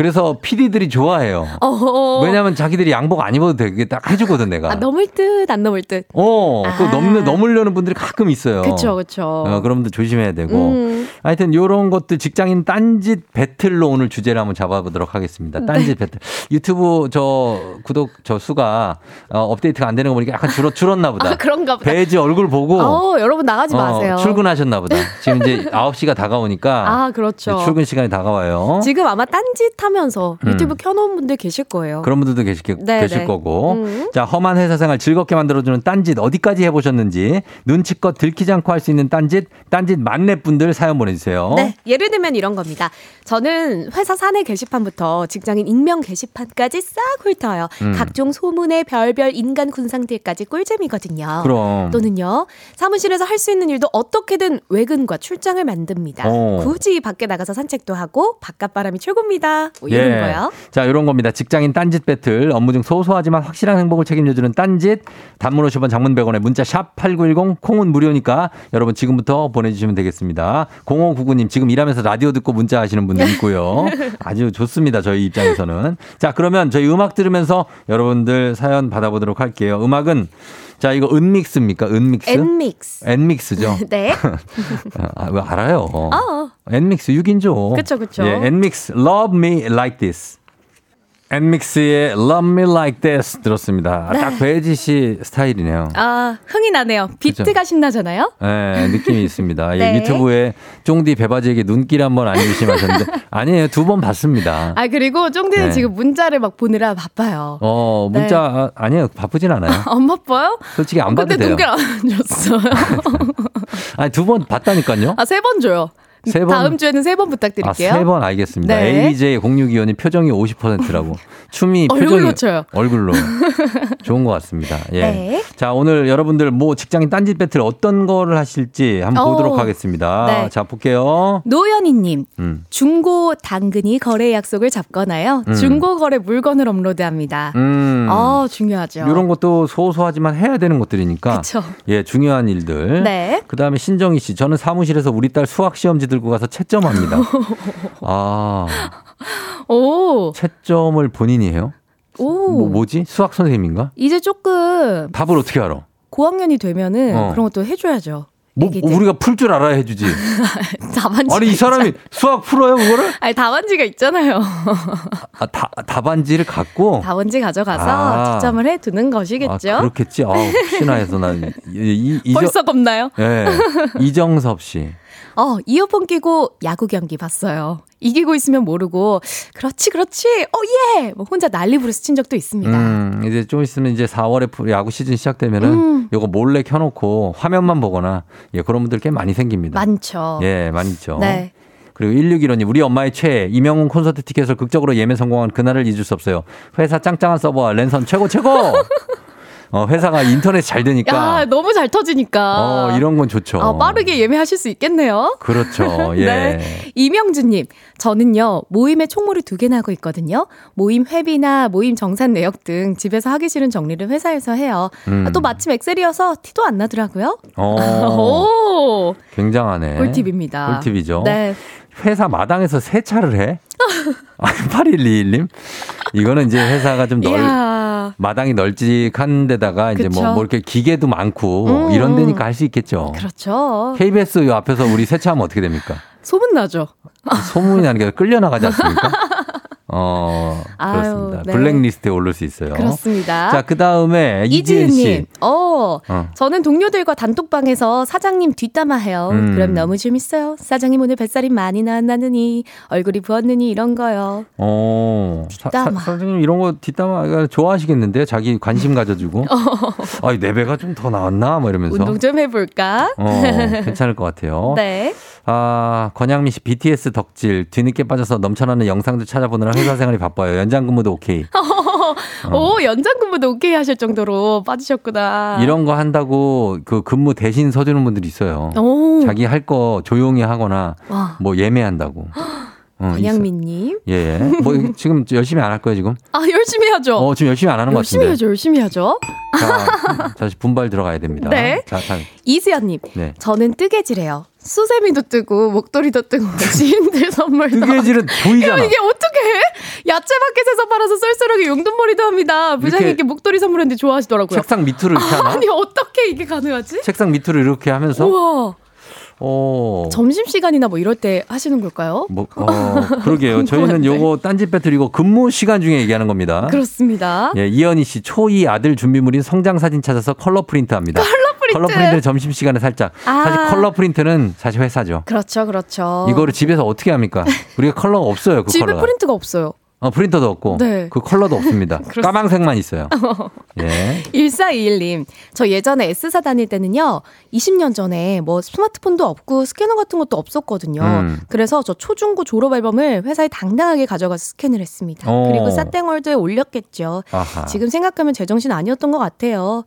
그래서 PD들이 좋아해요. 어. 왜냐면 자기들이 양복 안 입어도 되게 딱 해주거든, 내가. 아, 넘을 듯, 안 넘을 듯. 어, 그 아. 넘는, 넘으려는 분들이 가끔 있어요. 그쵸, 그쵸. 어, 분들 조심해야 되고. 음. 하여튼 요런 것들 직장인 딴짓 배틀로 오늘 주제를 한번 잡아보도록 하겠습니다. 딴짓 배틀. 유튜브 저 구독 저 수가 어, 업데이트가 안 되는 거 보니까 약간 줄었, 줄었나 보다. 아, 그런가 보다. 배지 얼굴 보고 어, 여러분 나가지 어, 마세요. 출근하셨나 보다. 지금 이제 9시가 다가오니까 아, 그렇죠. 출근 시간이 다가와요. 지금 아마 딴짓 하면서 음. 유튜브 켜놓은 분들 계실 거예요. 그런 분들도 계실, 네, 계실 네. 거고. 음. 자, 험한 회사 생활 즐겁게 만들어주는 딴짓 어디까지 해보셨는지 눈치껏 들키지 않고 할 수 있는 딴짓, 딴짓 만렙분들 사연 보내주세요. 네, 예를 들면 이런 겁니다. 저는 회사 사내 게시판부터 직장인 익명 게시판까지 싹 훑어요. 음. 각종 소문의 별별 인간 군상들까지 꿀잼이거든요. 그럼. 또는요, 사무실에서 할 수 있는 일도 어떻게든 외근과 출장을 만듭니다. 어. 굳이 밖에 나가서 산책도 하고 바깥 바람이 최고입니다. 뭐 이런 예. 거요. 자, 이런 겁니다. 직장인 딴짓 배틀. 업무 중 소소하지만 확실한 행복을 책임져주는 딴짓. 단문 50원 장문 100원에 문자 샵 8910 콩은 무료니까 여러분 지금부터 보내주시면 되겠습니다. 0599님 지금 일하면서 라디오 듣고 문자 하시는 분들 있고요. 아주 좋습니다. 저희 입장에서는. 자, 그러면 저희 음악 들으면서 여러분들 사연 받아보도록 할게요. 음악은 자, 이거 은믹스입니까? 은믹스? 엔믹스. 엔믹스죠. 네. 아, 왜 알아요? 어. 엔믹스 6인조. 그쵸, 그쵸. 예, 엔믹스 Love Me Like This. 엔믹스의 Love Me Like This 들었습니다. 아, 딱 배혜지 씨 스타일이네요. 아, 흥이 나네요. 비트가 그쵸. 신나잖아요. 네, 느낌이 있습니다. 네. 예, 유튜브에 쫑디 배바지에게 눈길 한번 안 주시면 하셨는데 아니에요. 두 번 봤습니다. 아, 그리고 쫑디는 네. 지금 문자를 막 보느라 바빠요. 어, 문자 아, 아니에요. 바쁘진 않아요. 안 바빠요? 솔직히 안 봐도 근데 돼요. 눈길 안 줬어요. 아니 두 번 봤다니까요. 아, 세 번 줘요. 세 번? 다음 주에는 세번 아, 부탁드릴게요. 세번 알겠습니다. 네. AJ0625님 표정이 50%라고. 춤이 얼굴로 쳐요. 얼굴로. 좋은 것 같습니다. 예. 네. 자, 오늘 여러분들 뭐 직장인 딴짓 배틀 어떤 거를 하실지 한번 어. 보도록 하겠습니다. 네. 자, 볼게요. 노연희님, 음. 중고 당근이 거래 약속을 잡거나요. 음. 중고 거래 물건을 업로드합니다. 음. 아, 중요하죠. 이런 것도 소소하지만 해야 되는 것들이니까. 그쵸. 예, 중요한 일들. 네. 그 다음에 신정희 씨. 저는 사무실에서 우리 딸 수학 시험지 들고 가서 채점합니다. 아, 오, 채점을 본인이 해요? 오. 뭐, 뭐지? 수학 선생님인가? 이제 조금 답을 어떻게 알아? 고학년이 되면은 어. 그런 것도 해줘야죠. 뭐. 우리가 풀 줄 알아야 해주지. 답안지. 아니, 이 사람이 수학 풀어요, 그거를? 아니 답안지가 있잖아요. 아, 다, 답안지를 갖고. 답안지 가져가서 아. 채점을 해 두는 것이겠죠. 아, 그렇겠지. 아, 혹시나 해서 난. 이, 이, 벌써 겁나요? 예. 이정섭 씨. 어, 이어폰 끼고 야구 경기 봤어요. 이기고 있으면 모르고 그렇지 그렇지 어 예! 뭐 혼자 난리 부르스 친 적도 있습니다. 음, 이제 좀 있으면 이제 4월에 야구 시즌 시작되면은 음. 요거 몰래 켜놓고 화면만 보거나 예, 그런 분들 꽤 많이 생깁니다. 많죠. 예, 많이 있죠. 네. 그리고 1615님, 우리 엄마의 최애, 이명훈 콘서트 티켓을 극적으로 예매 성공한 그날을 잊을 수 없어요. 회사 짱짱한 서버와 랜선 최고, 최고! 어, 회사가 인터넷 잘 되니까. 야 너무 잘 터지니까. 어, 이런 건 좋죠. 아, 빠르게 예매하실 수 있겠네요. 그렇죠. 예. 네. 이명주님, 저는요, 모임에 총무를 두 개나 하고 있거든요. 모임 회비나 모임 정산 내역 등 집에서 하기 싫은 정리를 회사에서 해요. 음. 아, 또 마침 엑셀이어서 티도 안 나더라고요. 어, 오, 굉장하네. 꿀팁입니다. 꿀팁이죠. 네. 회사 마당에서 세차를 해? 아, 8121님? 이거는 이제 회사가 좀 넓, 이야. 마당이 널찍한 데다가 이제 뭐. 뭐 이렇게 기계도 많고 음, 이런 음. 데니까 할 수 있겠죠. 그렇죠. KBS 요 앞에서 우리 세차하면 어떻게 됩니까? 소문나죠. 소문이 나는 게 끌려나가지 않습니까? 어, 아유, 그렇습니다. 네. 블랙리스트에 오를 수 있어요. 그렇습니다. 자, 그 다음에 이지은 씨. 어, 어. 저는 동료들과 단톡방에서 사장님 뒷담화 해요. 음. 그럼 너무 재밌어요. 사장님 오늘 뱃살이 많이 나왔나느니, 얼굴이 부었느니 이런 거요. 어, 사, 사, 뒷담화. 사장님 이런 거 뒷담화 좋아하시겠는데요? 자기 관심 가져주고. 아니, 내 배가 좀 더 나왔나? 뭐 이러면서. 운동 좀 해볼까? 어, 괜찮을 것 같아요. 네. 아, 권양미 씨 BTS 덕질 뒤늦게 빠져서 넘쳐나는 영상들 찾아보느라 회사 생활이 바빠요. 연장 근무도 오케이. 어. 오, 연장 근무도 오케이 하실 정도로 빠지셨구나. 이런 거 한다고 그 근무 대신 서주는 분들이 있어요. 오. 자기 할 거 조용히 하거나 와. 뭐 예매한다고. 어, 권양민님. 있어. 예. 뭐 지금 열심히 안 할 거예요 지금? 아, 열심히 하죠. 어 지금 열심히 안 하는 것 열심히 같은데. 하죠, 열심히 하죠. 자, 다시 분발 들어가야 됩니다. 네. 자, 자, 이수연님, 네. 저는 뜨개질해요. 수세미도 뜨고 목도리도 뜨고 지인들 선물도. 뜨개질은 보이잖아. 이게 어떻게 해? 야채 마켓에서 팔아서 쏠쏠하게 용돈벌이도 합니다. 부장님께 목도리 선물했는데 좋아하시더라고요. 책상 밑으로 이렇게 하나? 아니 어떻게 이게 가능하지? 책상 밑으로 이렇게 하면서 우와. 어. 점심 시간이나 뭐 이럴 때 하시는 걸까요? 뭐, 어, 그러게요. 저희는. 요거 딴짓 배틀 이거 근무 시간 중에 얘기하는 겁니다. 그렇습니다. 예, 이현희 씨 초2 아들 준비물인 성장 사진 찾아서 컬러 프린트 합니다. 프린트. 프린트는 점심 시간에 살짝. 아. 사실 컬러 프린트는 사실 회사죠. 그렇죠, 그렇죠. 이거를 집에서 어떻게 합니까? 우리가 컬러가 없어요. 그 집에 컬러가. 프린트가 없어요. 어, 프린터도 없고. 네. 그 컬러도 없습니다. 그렇습니다. 까망색만 있어요. 예. 1421님, 저 예전에 S사 다닐 때는요, 20년 전에 뭐 스마트폰도 없고 스캐너 같은 것도 없었거든요. 음. 그래서 저 초중고 졸업 앨범을 회사에 당당하게 가져가서 스캔을 했습니다. 어. 그리고 싸땡월드에 올렸겠죠. 아하. 지금 생각하면 제정신 아니었던 것 같아요.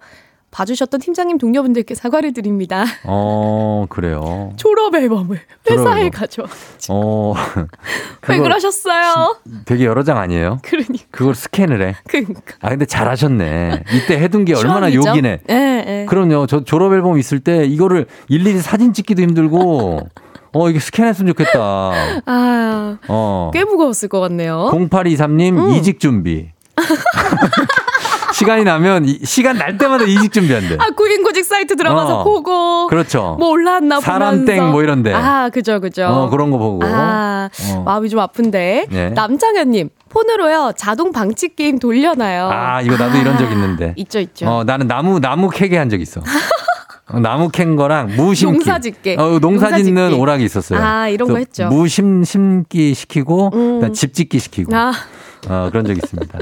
봐주셨던 팀장님 동료분들께 사과를 드립니다. 어, 그래요. 졸업 앨범을 회사에 앨범. 가져. 어. 왜 그러셨어요? 되게 여러 장 아니에요? 그러니까. 그걸 스캔을 해. 그러니까. 아, 근데 잘하셨네. 이때 해둔 게 얼마나? 욕이네. 예, 예. 그럼요. 저 졸업 앨범 있을 때 이거를 일일이 사진 찍기도 힘들고, 어, 이게 스캔했으면 좋겠다. 아, 어. 꽤 무거웠을 것 같네요. 0823님 음. 이직 준비. 시간이 나면 이- 시간 날 때마다 이직 준비한대. 아, 구인구직 사이트 들어가서 어. 보고. 그렇죠. 뭐 올라왔나 사람 보면서. 땡뭐 이런데. 아, 그죠, 그죠. 어, 그런 거 보고. 아, 어. 마음이 좀 아픈데. 네. 남창현님, 폰으로요, 자동 방치 게임 돌려놔요. 아, 이거 나도 이런 적 있는데. 있죠, 있죠. 어, 나는 나무 나무 캐게 한 적 있어. 어, 나무 캔 거랑 무 심기. 농사 짓게. 어, 농사 농사 짓는 짓기. 오락이 있었어요. 아, 이런 거 했죠. 무 심 심기 시키고 음. 집 짓기 시키고. 아, 어, 그런 적 있습니다.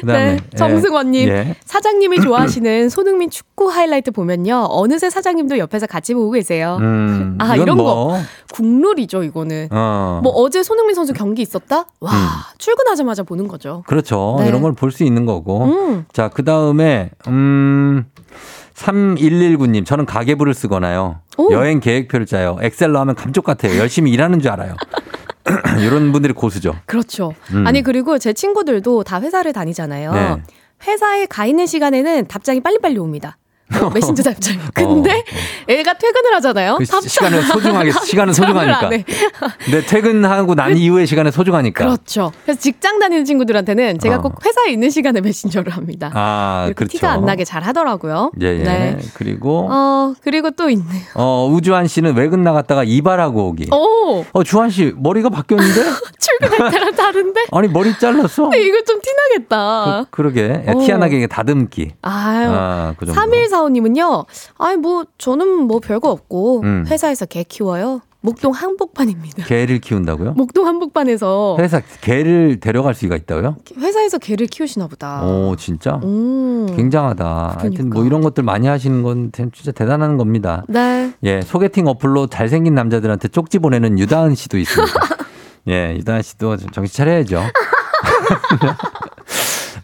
그다음에 네. 정승원님, 예. 사장님이 좋아하시는 손흥민 축구 하이라이트 보면요, 어느새 사장님도 옆에서 같이 보고 계세요. 음, 아, 이런 뭐, 거. 국룰이죠, 이거는. 어. 뭐 어제 손흥민 선수 경기 있었다? 와, 음. 출근하자마자 보는 거죠. 그렇죠. 네. 이런 걸 볼 수 있는 거고. 음. 자, 그 다음에, 음, 3119님, 저는 가계부를 쓰거나요. 오. 여행 계획표를 짜요. 엑셀로 하면 감쪽 같아요. 열심히 일하는 줄 알아요. 이런 분들이 고수죠. 그렇죠. 음. 아니 그리고 제 친구들도 다 회사를 다니잖아요. 네. 회사에 가 있는 시간에는 답장이 빨리빨리 옵니다. 뭐 메신저 답장. 근데 어, 애가 퇴근을 하잖아요. 그. 시간을 소중하게, 시간은 소중하니까. 안 해. 근데 퇴근하고 난 이후의 시간에 소중하니까. 그렇죠. 그래서 직장 다니는 친구들한테는 제가 어. 꼭 회사에 있는 시간에 메신저를 합니다. 아, 그렇죠. 티가 안 나게 잘 하더라고요. 예, 예. 네. 그리고, 어. 어, 그리고 또 있네요. 우주한 씨는 외근 나갔다가 이발하고 오기. 오, 어, 주한 씨, 머리가 바뀌었는데? 출근할 때랑 다른데? 아니, 머리 잘랐어? 근데 이거 좀 티나겠다. 그, 러게 어. 티안하게 다듬기. 아유. 아, 그 정도. 3145님은요, 아니, 뭐, 저는 뭐 별거 없고, 음. 회사에서 개 키워요. 목동 한복판입니다. 개를 키운다고요? 목동 한복판에서 회사 개를 데려갈 수가 있다고요? 회사에서 개를 키우시나 보다. 오, 진짜? 음. 굉장하다. 하여튼 그러니까. 뭐 이런 것들 많이 하시는 건 진짜 대단한 겁니다. 네. 예, 소개팅 어플로 잘생긴 남자들한테 쪽지 보내는 유다은 씨도 있습니다. 예, 유다은 씨도 좀 정신 차려야죠.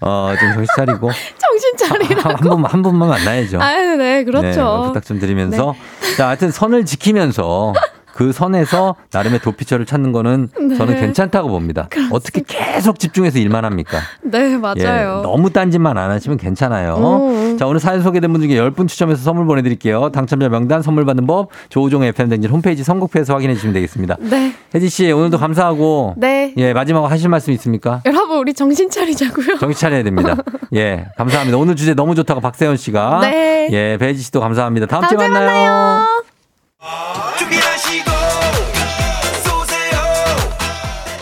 어, 좀 정신 차리고 정신 차리라. 한 분, 한 분만 만나야죠. 아유, 네, 그렇죠. 네, 부탁 좀 드리면서. 자, 하여튼 선을 지키면서 그 선에서 나름의 도피처를 찾는 거는 네. 저는 괜찮다고 봅니다. 어떻게 계속 집중해서 일만 합니까? 네, 맞아요. 예, 너무 딴짓만 안 하시면 괜찮아요. 음. 자, 오늘 사연 소개된 분 중에 10분 추첨해서 선물 보내드릴게요. 당첨자 명단 선물 받는 법 조우종의 FM댕진 홈페이지 선곡표에서 확인해 주시면 되겠습니다. 네. 혜지 씨, 오늘도 감사하고. 네. 예, 마지막으로 하실 말씀 있습니까? 여러분, 우리 정신 차리자고요. 정신 차려야 됩니다. 예, 감사합니다. 오늘 주제 너무 좋다고 박세현 씨가. 네. 예, 배지 씨도 감사합니다. 다음, 주에 다음주에 만나요. 만나요.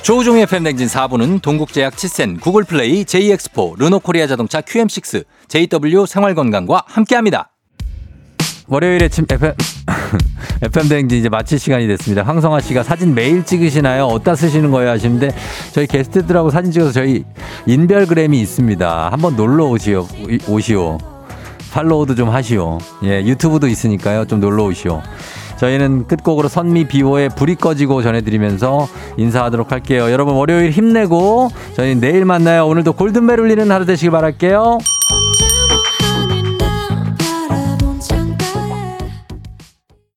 조우종의 팬댕진 4부는 동국제약 치센, 구글플레이, JX포, 르노코리아 자동차 QM6, JW 생활건강과 함께합니다. 월요일 아침 FM, FM 대행진 이제 마칠 시간이 됐습니다. 황성아 씨가 사진 매일 찍으시나요? 어디다 쓰시는 거예요? 하시는데 저희 게스트들하고 사진 찍어서 저희 인별그램이 있습니다. 한번 놀러 오시오. 오시오. 팔로우도 좀 하시오. 예, 유튜브도 있으니까요. 좀 놀러 오시오. 저희는 끝곡으로 선미 비호의 불이 꺼지고 전해드리면서 인사하도록 할게요. 여러분 월요일 힘내고 저희는 내일 만나요. 오늘도 골든벨 울리는 하루 되시길 바랄게요.